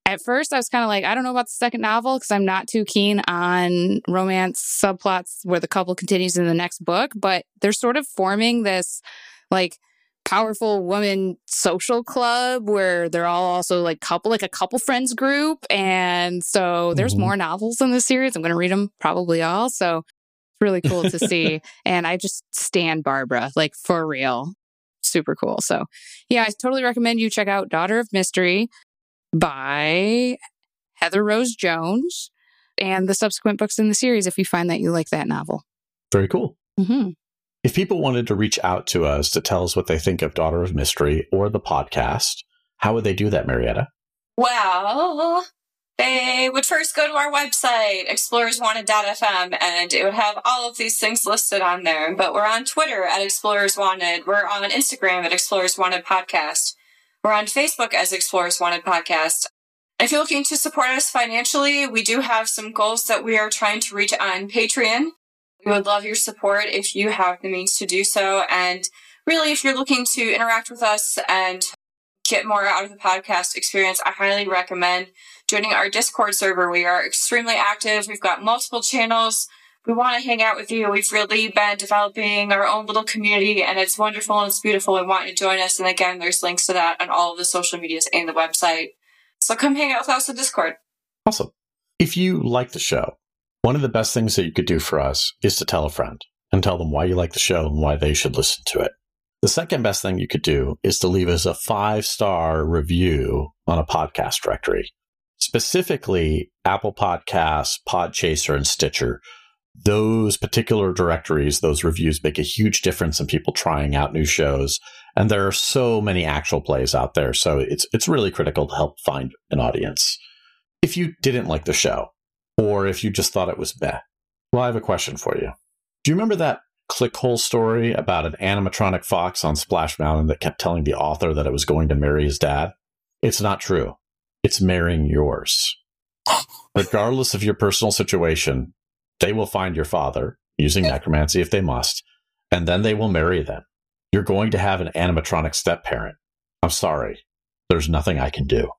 [SPEAKER 4] at first I was kind of like, I don't know about the second novel because I'm not too keen on romance subplots where the couple continues in the next book, but they're sort of forming this like powerful woman social club where they're all also like couple like a couple friends group and so there's mm-hmm. more novels in the series i'm going to read them probably all so really cool to see. And i just stand barbara like for real. Super cool. So yeah i totally recommend you check out daughter of mystery by heather rose jones and the subsequent books in the series if you find that you like that novel.
[SPEAKER 1] Very cool.
[SPEAKER 4] Mm-hmm.
[SPEAKER 1] If people wanted to reach out to us to tell us what they think of Daughter of Mystery or the podcast, how would they do that, Marietta?
[SPEAKER 3] Well, they would first go to our website, explorerswanted.fm, and it would have all of these things listed on there. But we're on Twitter at Explorers Wanted. We're on Instagram at Explorers Wanted Podcast. We're on Facebook as Explorers Wanted Podcast. If you're looking to support us financially, we do have some goals that we are trying to reach on Patreon. We would love your support if you have the means to do so. And really, if you're looking to interact with us and get more out of the podcast experience, I highly recommend joining our Discord server. We are extremely active. We've got multiple channels. We want to hang out with you. We've really been developing our own little community and it's wonderful and it's beautiful. We want you to join us. And again, there's links to that on all of the social medias and the website. So come hang out with us on Discord.
[SPEAKER 1] Awesome. If you like the show, one of the best things that you could do for us is to tell a friend and tell them why you like the show and why they should listen to it. The second best thing you could do is to leave us a five star review on a podcast directory, specifically Apple Podcasts, Podchaser, and Stitcher. Those particular directories, those reviews make a huge difference in people trying out new shows. And there are so many actual plays out there. So it's, it's really critical to help find an audience. If you didn't like the show, or if you just thought it was meh. Well, I have a question for you. Do you remember that clickhole story about an animatronic fox on Splash Mountain that kept telling the author that it was going to marry his dad? It's not true. It's marrying yours. Regardless of your personal situation, they will find your father using necromancy if they must, and then they will marry them. You're going to have an animatronic step parent. I'm sorry. There's nothing I can do.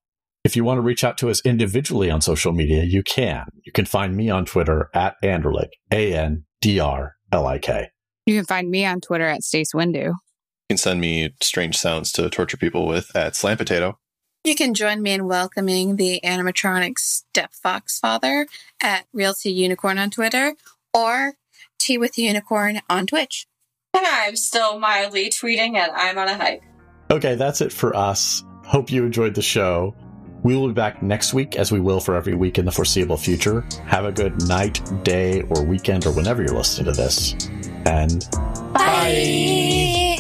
[SPEAKER 1] If you want to reach out to us individually on social media, you can. You can find me on Twitter at Andrlik, A N D R L I K.
[SPEAKER 4] You can find me on Twitter at Stace Windu. You
[SPEAKER 5] can send me strange sounds to torture people with at Slam Potato.
[SPEAKER 2] You can join me in welcoming the animatronic Step Fox Father at Realty Unicorn on Twitter or Tea with Unicorn on Twitch.
[SPEAKER 3] And I'm still mildly tweeting and I'm on a hike.
[SPEAKER 1] Okay, that's it for us. Hope you enjoyed the show. We will be back next week, as we will for every week in the foreseeable future. Have a good night, day, or weekend, or whenever you're listening to this. And
[SPEAKER 2] bye. bye.